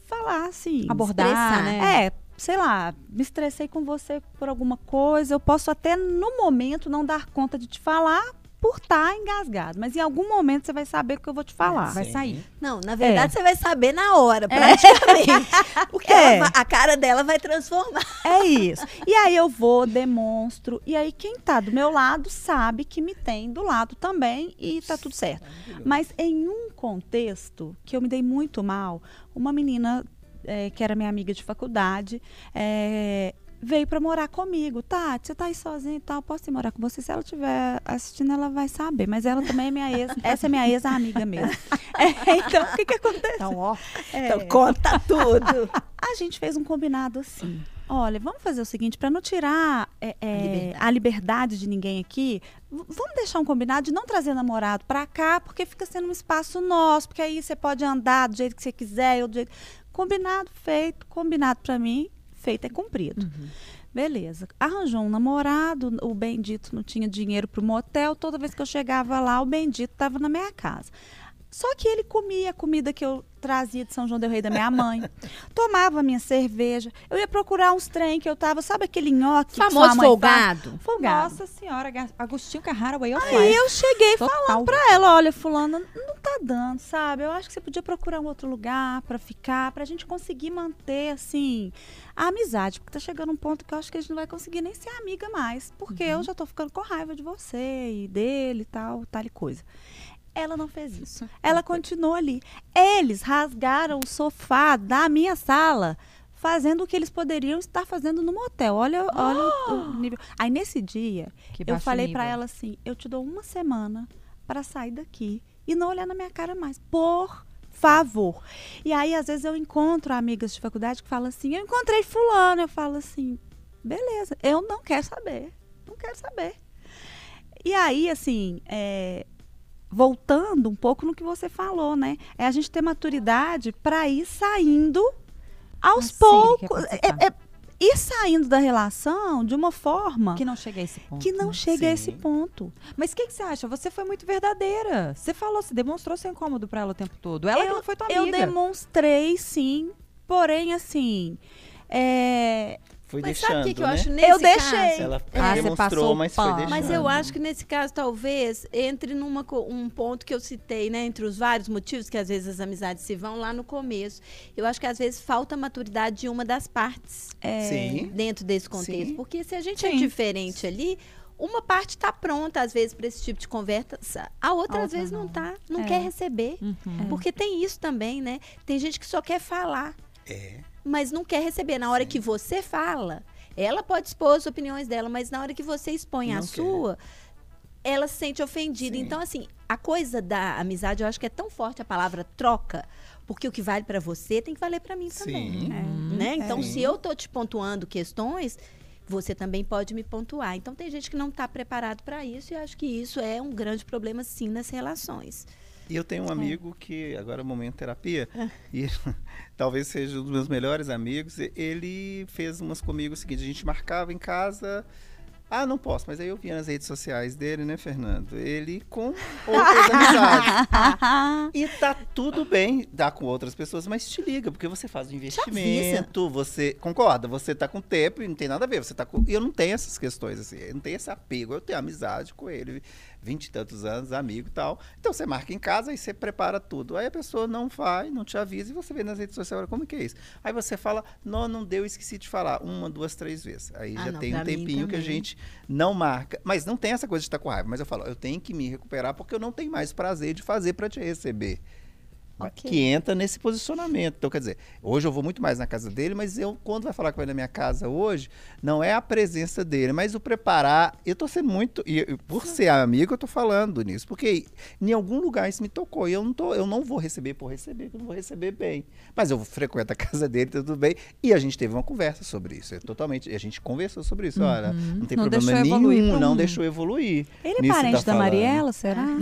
falar assim. Abordar, expressar. né? É, sei lá, me estressei com você por alguma coisa, eu posso até no momento não dar conta de te falar por estar engasgado, mas em algum momento você vai saber o que eu vou te falar. Vai Sim. sair. Não, na verdade É. você vai saber na hora, praticamente. *laughs* Porque É. ela vai- a cara dela vai transformar. É isso. E aí eu vou, demonstro, e aí quem tá do meu lado sabe que me tem do lado também e tá tudo certo. Mas em um contexto que eu me dei muito mal, uma menina eh, que era minha amiga de faculdade, eh, veio pra morar comigo. Tati, você tá aí sozinha e tal, posso ir morar com você? Se ela estiver assistindo, ela vai saber. Mas ela também é minha ex, *laughs* essa é minha ex-amiga mesmo. *laughs* É, então, o que que aconteceu? Então, ó, É. então conta tudo. *laughs* A gente fez um combinado assim. Olha, vamos fazer o seguinte, para não tirar é, é, liberdade. a liberdade de ninguém aqui, vamos deixar um combinado de não trazer namorado para cá, porque fica sendo um espaço nosso, porque aí você pode andar do jeito que você quiser, eu do jeito... Combinado, feito, combinado para mim, feito é cumprido. Beleza. Arranjou um namorado, o bendito não tinha dinheiro para o motel, toda vez que eu chegava lá, o bendito estava na minha casa. Só que ele comia a comida que eu trazia de São João del Rei da minha mãe. *laughs* tomava minha cerveja. Eu ia procurar uns trem que eu tava, sabe aquele nhoque Famoso folgado. faz? Folgado. Nossa senhora, Agostinho Carrara, Way of Aí Life. eu cheguei Total. falando pra ela, olha, fulana, tá dando, sabe? Eu acho que você podia procurar um outro lugar pra ficar, pra gente conseguir manter, assim, a amizade. Porque tá chegando um ponto que eu acho que a gente não vai conseguir nem ser amiga mais. Porque eu já tô ficando com raiva de você e dele e tal, tal e coisa. Ela não fez isso. Ela continuou ali. Eles rasgaram o sofá da minha sala, fazendo o que eles poderiam estar fazendo no motel. Olha, olha o, *gasps* nível. Aí nesse dia, eu falei pra nível. ela assim: eu te dou uma semana para sair daqui e não olhar na minha cara mais. Por favor. E aí, às vezes, eu encontro amigas de faculdade que falam assim: eu encontrei fulano. Eu falo assim: beleza, eu não quero saber. Não quero saber. E aí, assim, é, voltando um pouco no que você falou, né? É a gente ter maturidade para ir saindo aos Assim, poucos. é É, ir saindo da relação de uma forma Que não chega a esse ponto. que não né? chega a esse Sim. ponto. Mas o que, que você acha? Você foi muito verdadeira. Você falou, você demonstrou seu incômodo pra ela o tempo todo. Ela que não foi tua Eu amiga. demonstrei, sim. Porém, assim. é, Foi Mas deixando, sabe o que, que eu né? acho nesse Eu deixei. caso? Ela Ah, você passou demonstrou, mas foi deixando. Mas eu acho que nesse caso, talvez, entre numa co- um ponto que eu citei, né? Entre os vários motivos que às vezes as amizades se vão lá no começo. Eu acho que às vezes falta maturidade de uma das partes é, Sim. dentro desse contexto. Sim. Porque se a gente é Sim. diferente ali, uma parte está pronta, às vezes, para esse tipo de conversa. A outra, A às vezes, não não. tá, não É. quer receber. Uhum. Porque tem isso também, né? Tem gente que só quer falar, É. mas não quer receber. Na hora Sim. que você fala, ela pode expor as opiniões dela, mas na hora que você expõe a Não quer. sua, ela se sente ofendida. Sim. Então, assim, a coisa da amizade, eu acho que é tão forte a palavra troca, porque o que vale para você tem que valer para mim também. Sim. Né? Então, Sim. se eu tô te pontuando questões, você também pode me pontuar. Então, tem gente que não está preparado para isso e acho que isso é um grande problema, sim, nas relações. E eu tenho um amigo que, agora é o momento terapia, Ah. e *laughs* talvez seja um dos meus melhores amigos. Ele fez umas comigo o seguinte: a gente marcava em casa. Ah, não posso, mas aí eu vi nas redes sociais dele, né, Fernando? Ele com outras *laughs* amizades. E tá tudo bem dar com outras pessoas, mas te liga, porque você faz um investimento, você concorda, você tá com tempo e não tem nada a ver, você tá com, e eu não tenho essas questões assim, eu não tenho esse apego, eu tenho amizade com ele, vinte e tantos anos, amigo e tal. Então você marca em casa e você prepara tudo. Aí a pessoa não vai, não te avisa e você vê nas redes sociais, como que é isso? Aí você fala, não, não deu, esqueci de falar, uma, duas, três vezes. Aí Ah, já não, tem um tempinho que a gente não marca, mas não tem essa coisa de estar com raiva, mas eu falo, eu tenho que me recuperar porque eu não tenho mais prazer de fazer para te receber. Ok. Que entra nesse posicionamento. Então, quer dizer, hoje eu vou muito mais na casa dele, mas eu, quando vai falar com ele na minha casa hoje, não é a presença dele, mas o preparar. Eu tô sendo muito. E por ser amigo, eu tô falando nisso. Porque em algum lugar isso me tocou. E eu não, tô, eu não vou receber por receber, porque eu não vou receber bem. Mas eu frequento a *laughs* casa dele, tá tudo bem. E a gente teve uma conversa sobre isso. Eu totalmente. A gente conversou sobre isso. Olha, não tem Não problema nenhum, não deixou evoluir. Ele é que parente tá da falando. Mariela, será? *laughs*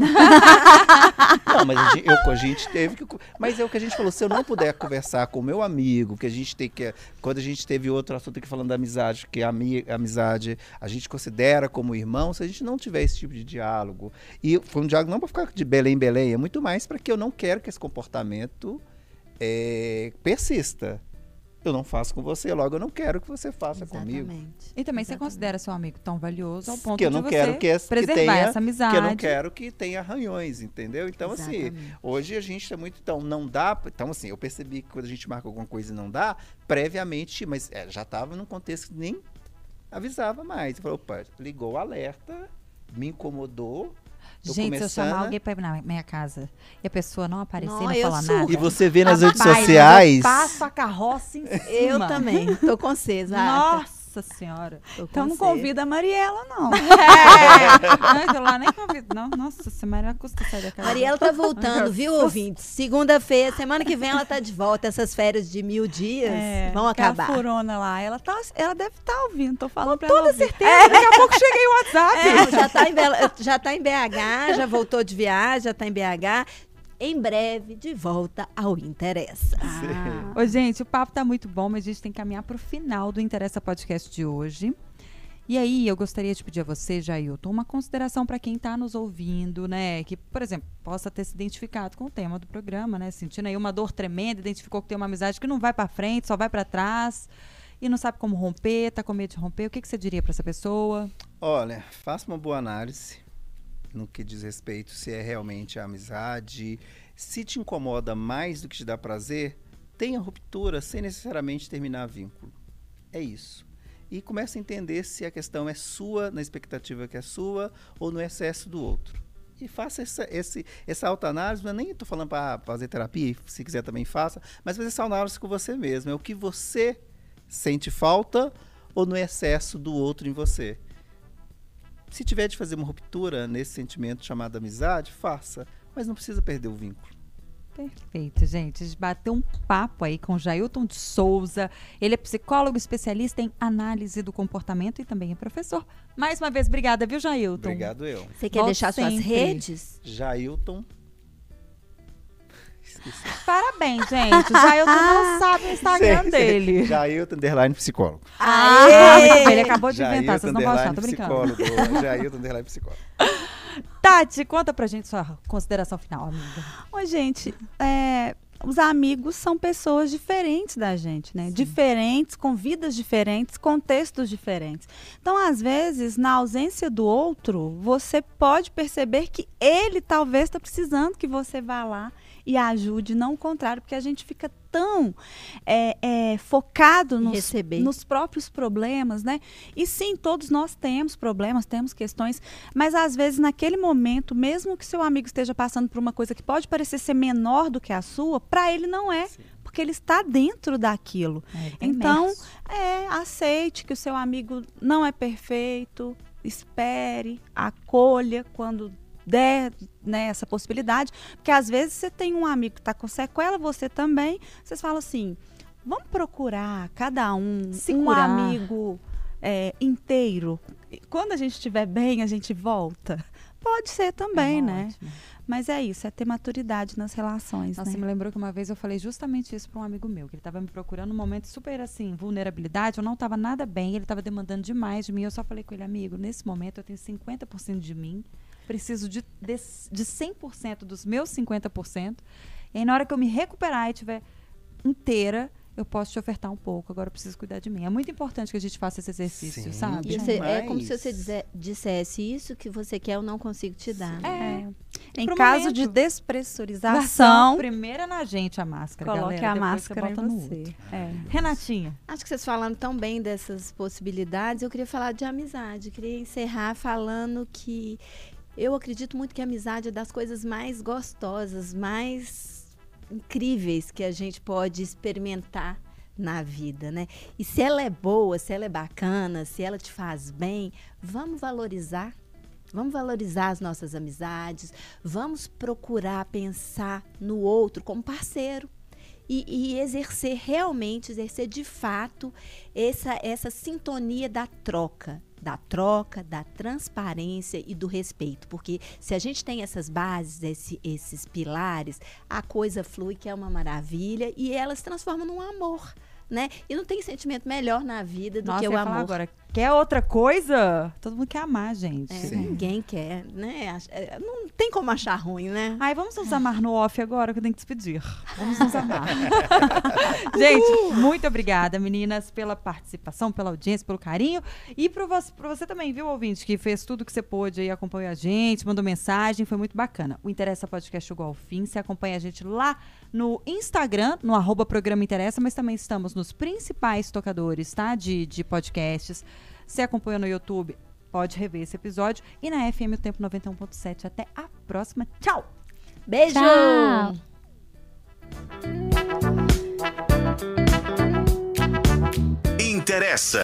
Não, mas a gente, eu- a gente teve que. Mas é o que a gente falou: se eu não puder conversar com o meu amigo, que a gente tem que. Quando a gente teve outro assunto aqui falando da amizade, que a ami- amizade a gente considera como irmão, se a gente não tiver esse tipo de diálogo. E foi um diálogo não para ficar de Belém, Belém, é muito mais para que eu não quero que esse comportamento eh, persista. Eu não faço com você, logo eu não quero que você faça comigo. Exatamente. E também você considera seu amigo tão valioso ao ponto Que eu não de você quero que, esse, que preservar tenha, essa amizade. que eu não quero que tenha arranhões, entendeu? Então, assim, Exatamente. hoje a gente é muito. Então, não dá. Então, assim, eu percebi que quando a gente marca alguma coisa e não dá, previamente, mas é, já estava num contexto que nem avisava mais. Falou, opa, ligou o alerta, me incomodou. Tô Gente, se eu começando chamar alguém pra ir na minha casa e a pessoa não aparecer Não, e não falar nada. E você vê nas redes sociais. Eu passo a carroça em cima. Eu também, tô com *laughs* vocês. Zara. Nossa Nossa senhora. Com Então não convida a Mariela, não. *laughs* É. Não, eu lá nem convido. Não, nossa, você Maria custa sair da casa. Mariela tá voltando, viu, ouvintes? Segunda-feira, semana que vem ela tá de volta. Essas férias de mil dias É, vão acabar. furona lá, ela, tá, ela deve estar ouvindo, tô falando pra ela Toda ouvir. certeza. Daqui a pouco cheguei o WhatsApp. É, já, tá em já tá em BH, já voltou de viagem, já tá em BH. Em breve, de volta ao Interessa. Ah, Ô, gente, o papo tá muito bom, mas a gente tem que caminhar pro final do Interessa Podcast de hoje. E aí, eu gostaria de pedir a você, Jailton, uma consideração para quem está nos ouvindo, né? Que, por exemplo, possa ter se identificado com o tema do programa, né? Sentindo aí uma dor tremenda, identificou que tem uma amizade que não vai para frente, só vai para trás e não sabe como romper, tá com medo de romper. O que, que você diria para essa pessoa? Olha, faça uma boa análise no que diz respeito se é realmente a amizade. Se te incomoda mais do que te dá prazer, tenha ruptura sem necessariamente terminar vínculo. É isso. E comece a entender se a questão é sua, na expectativa que é sua, ou no excesso do outro. E faça essa, esse, essa autoanálise, não é nem estou falando para fazer terapia, se quiser também faça, mas fazer essa análise com você mesmo. É o que você sente falta ou no excesso do outro em você. Se tiver de fazer uma ruptura nesse sentimento chamado amizade, faça. Mas não precisa perder o vínculo. Perfeito, gente. A gente bateu um papo aí com Jailton de Souza. Ele é psicólogo especialista em análise do comportamento e também é professor. Mais uma vez, obrigada, viu, Jailton? Obrigado eu. Você quer Volte deixar suas sempre. redes? Jailton. Esqueci. Parabéns, gente. O Jailton não sabe o Instagram Sei, sei. dele. Jailton underline psicólogo. Ah, muito bem, ele acabou de inventar, vocês não vão achar, tô brincando. psicólogo. Jailton underline psicólogo. *laughs* Tati, conta pra gente sua consideração final, amiga. Ô, gente, é, os amigos são pessoas diferentes da gente, né? Diferentes, com vidas diferentes, contextos diferentes. Então, às vezes, na ausência do outro, você pode perceber que ele talvez está precisando que você vá lá e ajude, não o contrário, porque a gente fica tão é, é, focado nos, receber. nos próprios problemas, né? E sim, todos nós temos problemas, temos questões, mas às vezes naquele momento, mesmo que seu amigo esteja passando por uma coisa que pode parecer ser menor do que a sua, para ele não é, porque ele está dentro daquilo. Então, é, aceite que o seu amigo não é perfeito, espere, acolha quando der né, essa possibilidade, porque às vezes você tem um amigo que está com sequela, você também, vocês falam assim, vamos procurar cada um Se um curar. amigo é, inteiro. Quando a gente estiver bem, a gente volta. Pode ser também, É né? ótimo. Mas é isso, é ter maturidade nas relações, Nossa, né? você me lembrou que uma vez eu falei justamente isso para um amigo meu, que ele estava me procurando num momento super assim, vulnerabilidade, eu não estava nada bem, ele estava demandando demais de mim, eu só falei com ele, amigo, nesse momento eu tenho 50% de mim, preciso de, de, de 100% dos meus 50%, e aí na hora que eu me recuperar e tiver inteira, eu posso te ofertar um pouco, agora eu preciso cuidar de mim. É muito importante que a gente faça esse exercício, Sim. sabe? Você- é como se você dizer- dissesse isso que você quer, eu não consigo te dar. É. Em Pro caso de momento. despressurização, Primeira na gente a máscara, coloque galera, a depois você máscara em você. outro. É. Renatinha. Acho que vocês falando tão bem dessas possibilidades, eu queria falar de amizade. Queria encerrar falando que eu acredito muito que a amizade é das coisas mais gostosas, mais incríveis que a gente pode experimentar na vida, né? E se ela é boa, se ela é bacana, se ela te faz bem, vamos valorizar. Vamos valorizar as nossas amizades, vamos procurar pensar no outro como parceiro e, e exercer realmente, exercer de fato essa, essa sintonia da troca, da troca, da transparência e do respeito. Porque se a gente tem essas bases, esse- esses pilares, a coisa flui, que é uma maravilha, e ela se transforma num amor. Né? E não tem sentimento melhor na vida do Nossa, que o amor. agora. Quer outra coisa? Todo mundo quer amar, gente. É, ninguém quer, né? É, Não tem como achar ruim, né? Ai, vamos nos amar no off agora, que eu tenho que despedir. Vamos nos amar. *laughs* Gente, muito obrigada, meninas, pela participação, pela audiência, pelo carinho. E para você, pra você também, viu, ouvinte, que fez tudo que você pôde aí, acompanhou a gente, mandou mensagem, foi muito bacana. O Interessa Podcast chegou ao fim. Você acompanha a gente lá no Instagram, no arroba programa Interessa, mas também estamos nos principais tocadores, tá? De, de podcasts. Você acompanha no YouTube, pode rever esse episódio. E na FM o Tempo 91.7. Até a próxima. Tchau! Beijo! Tchau. Interessa.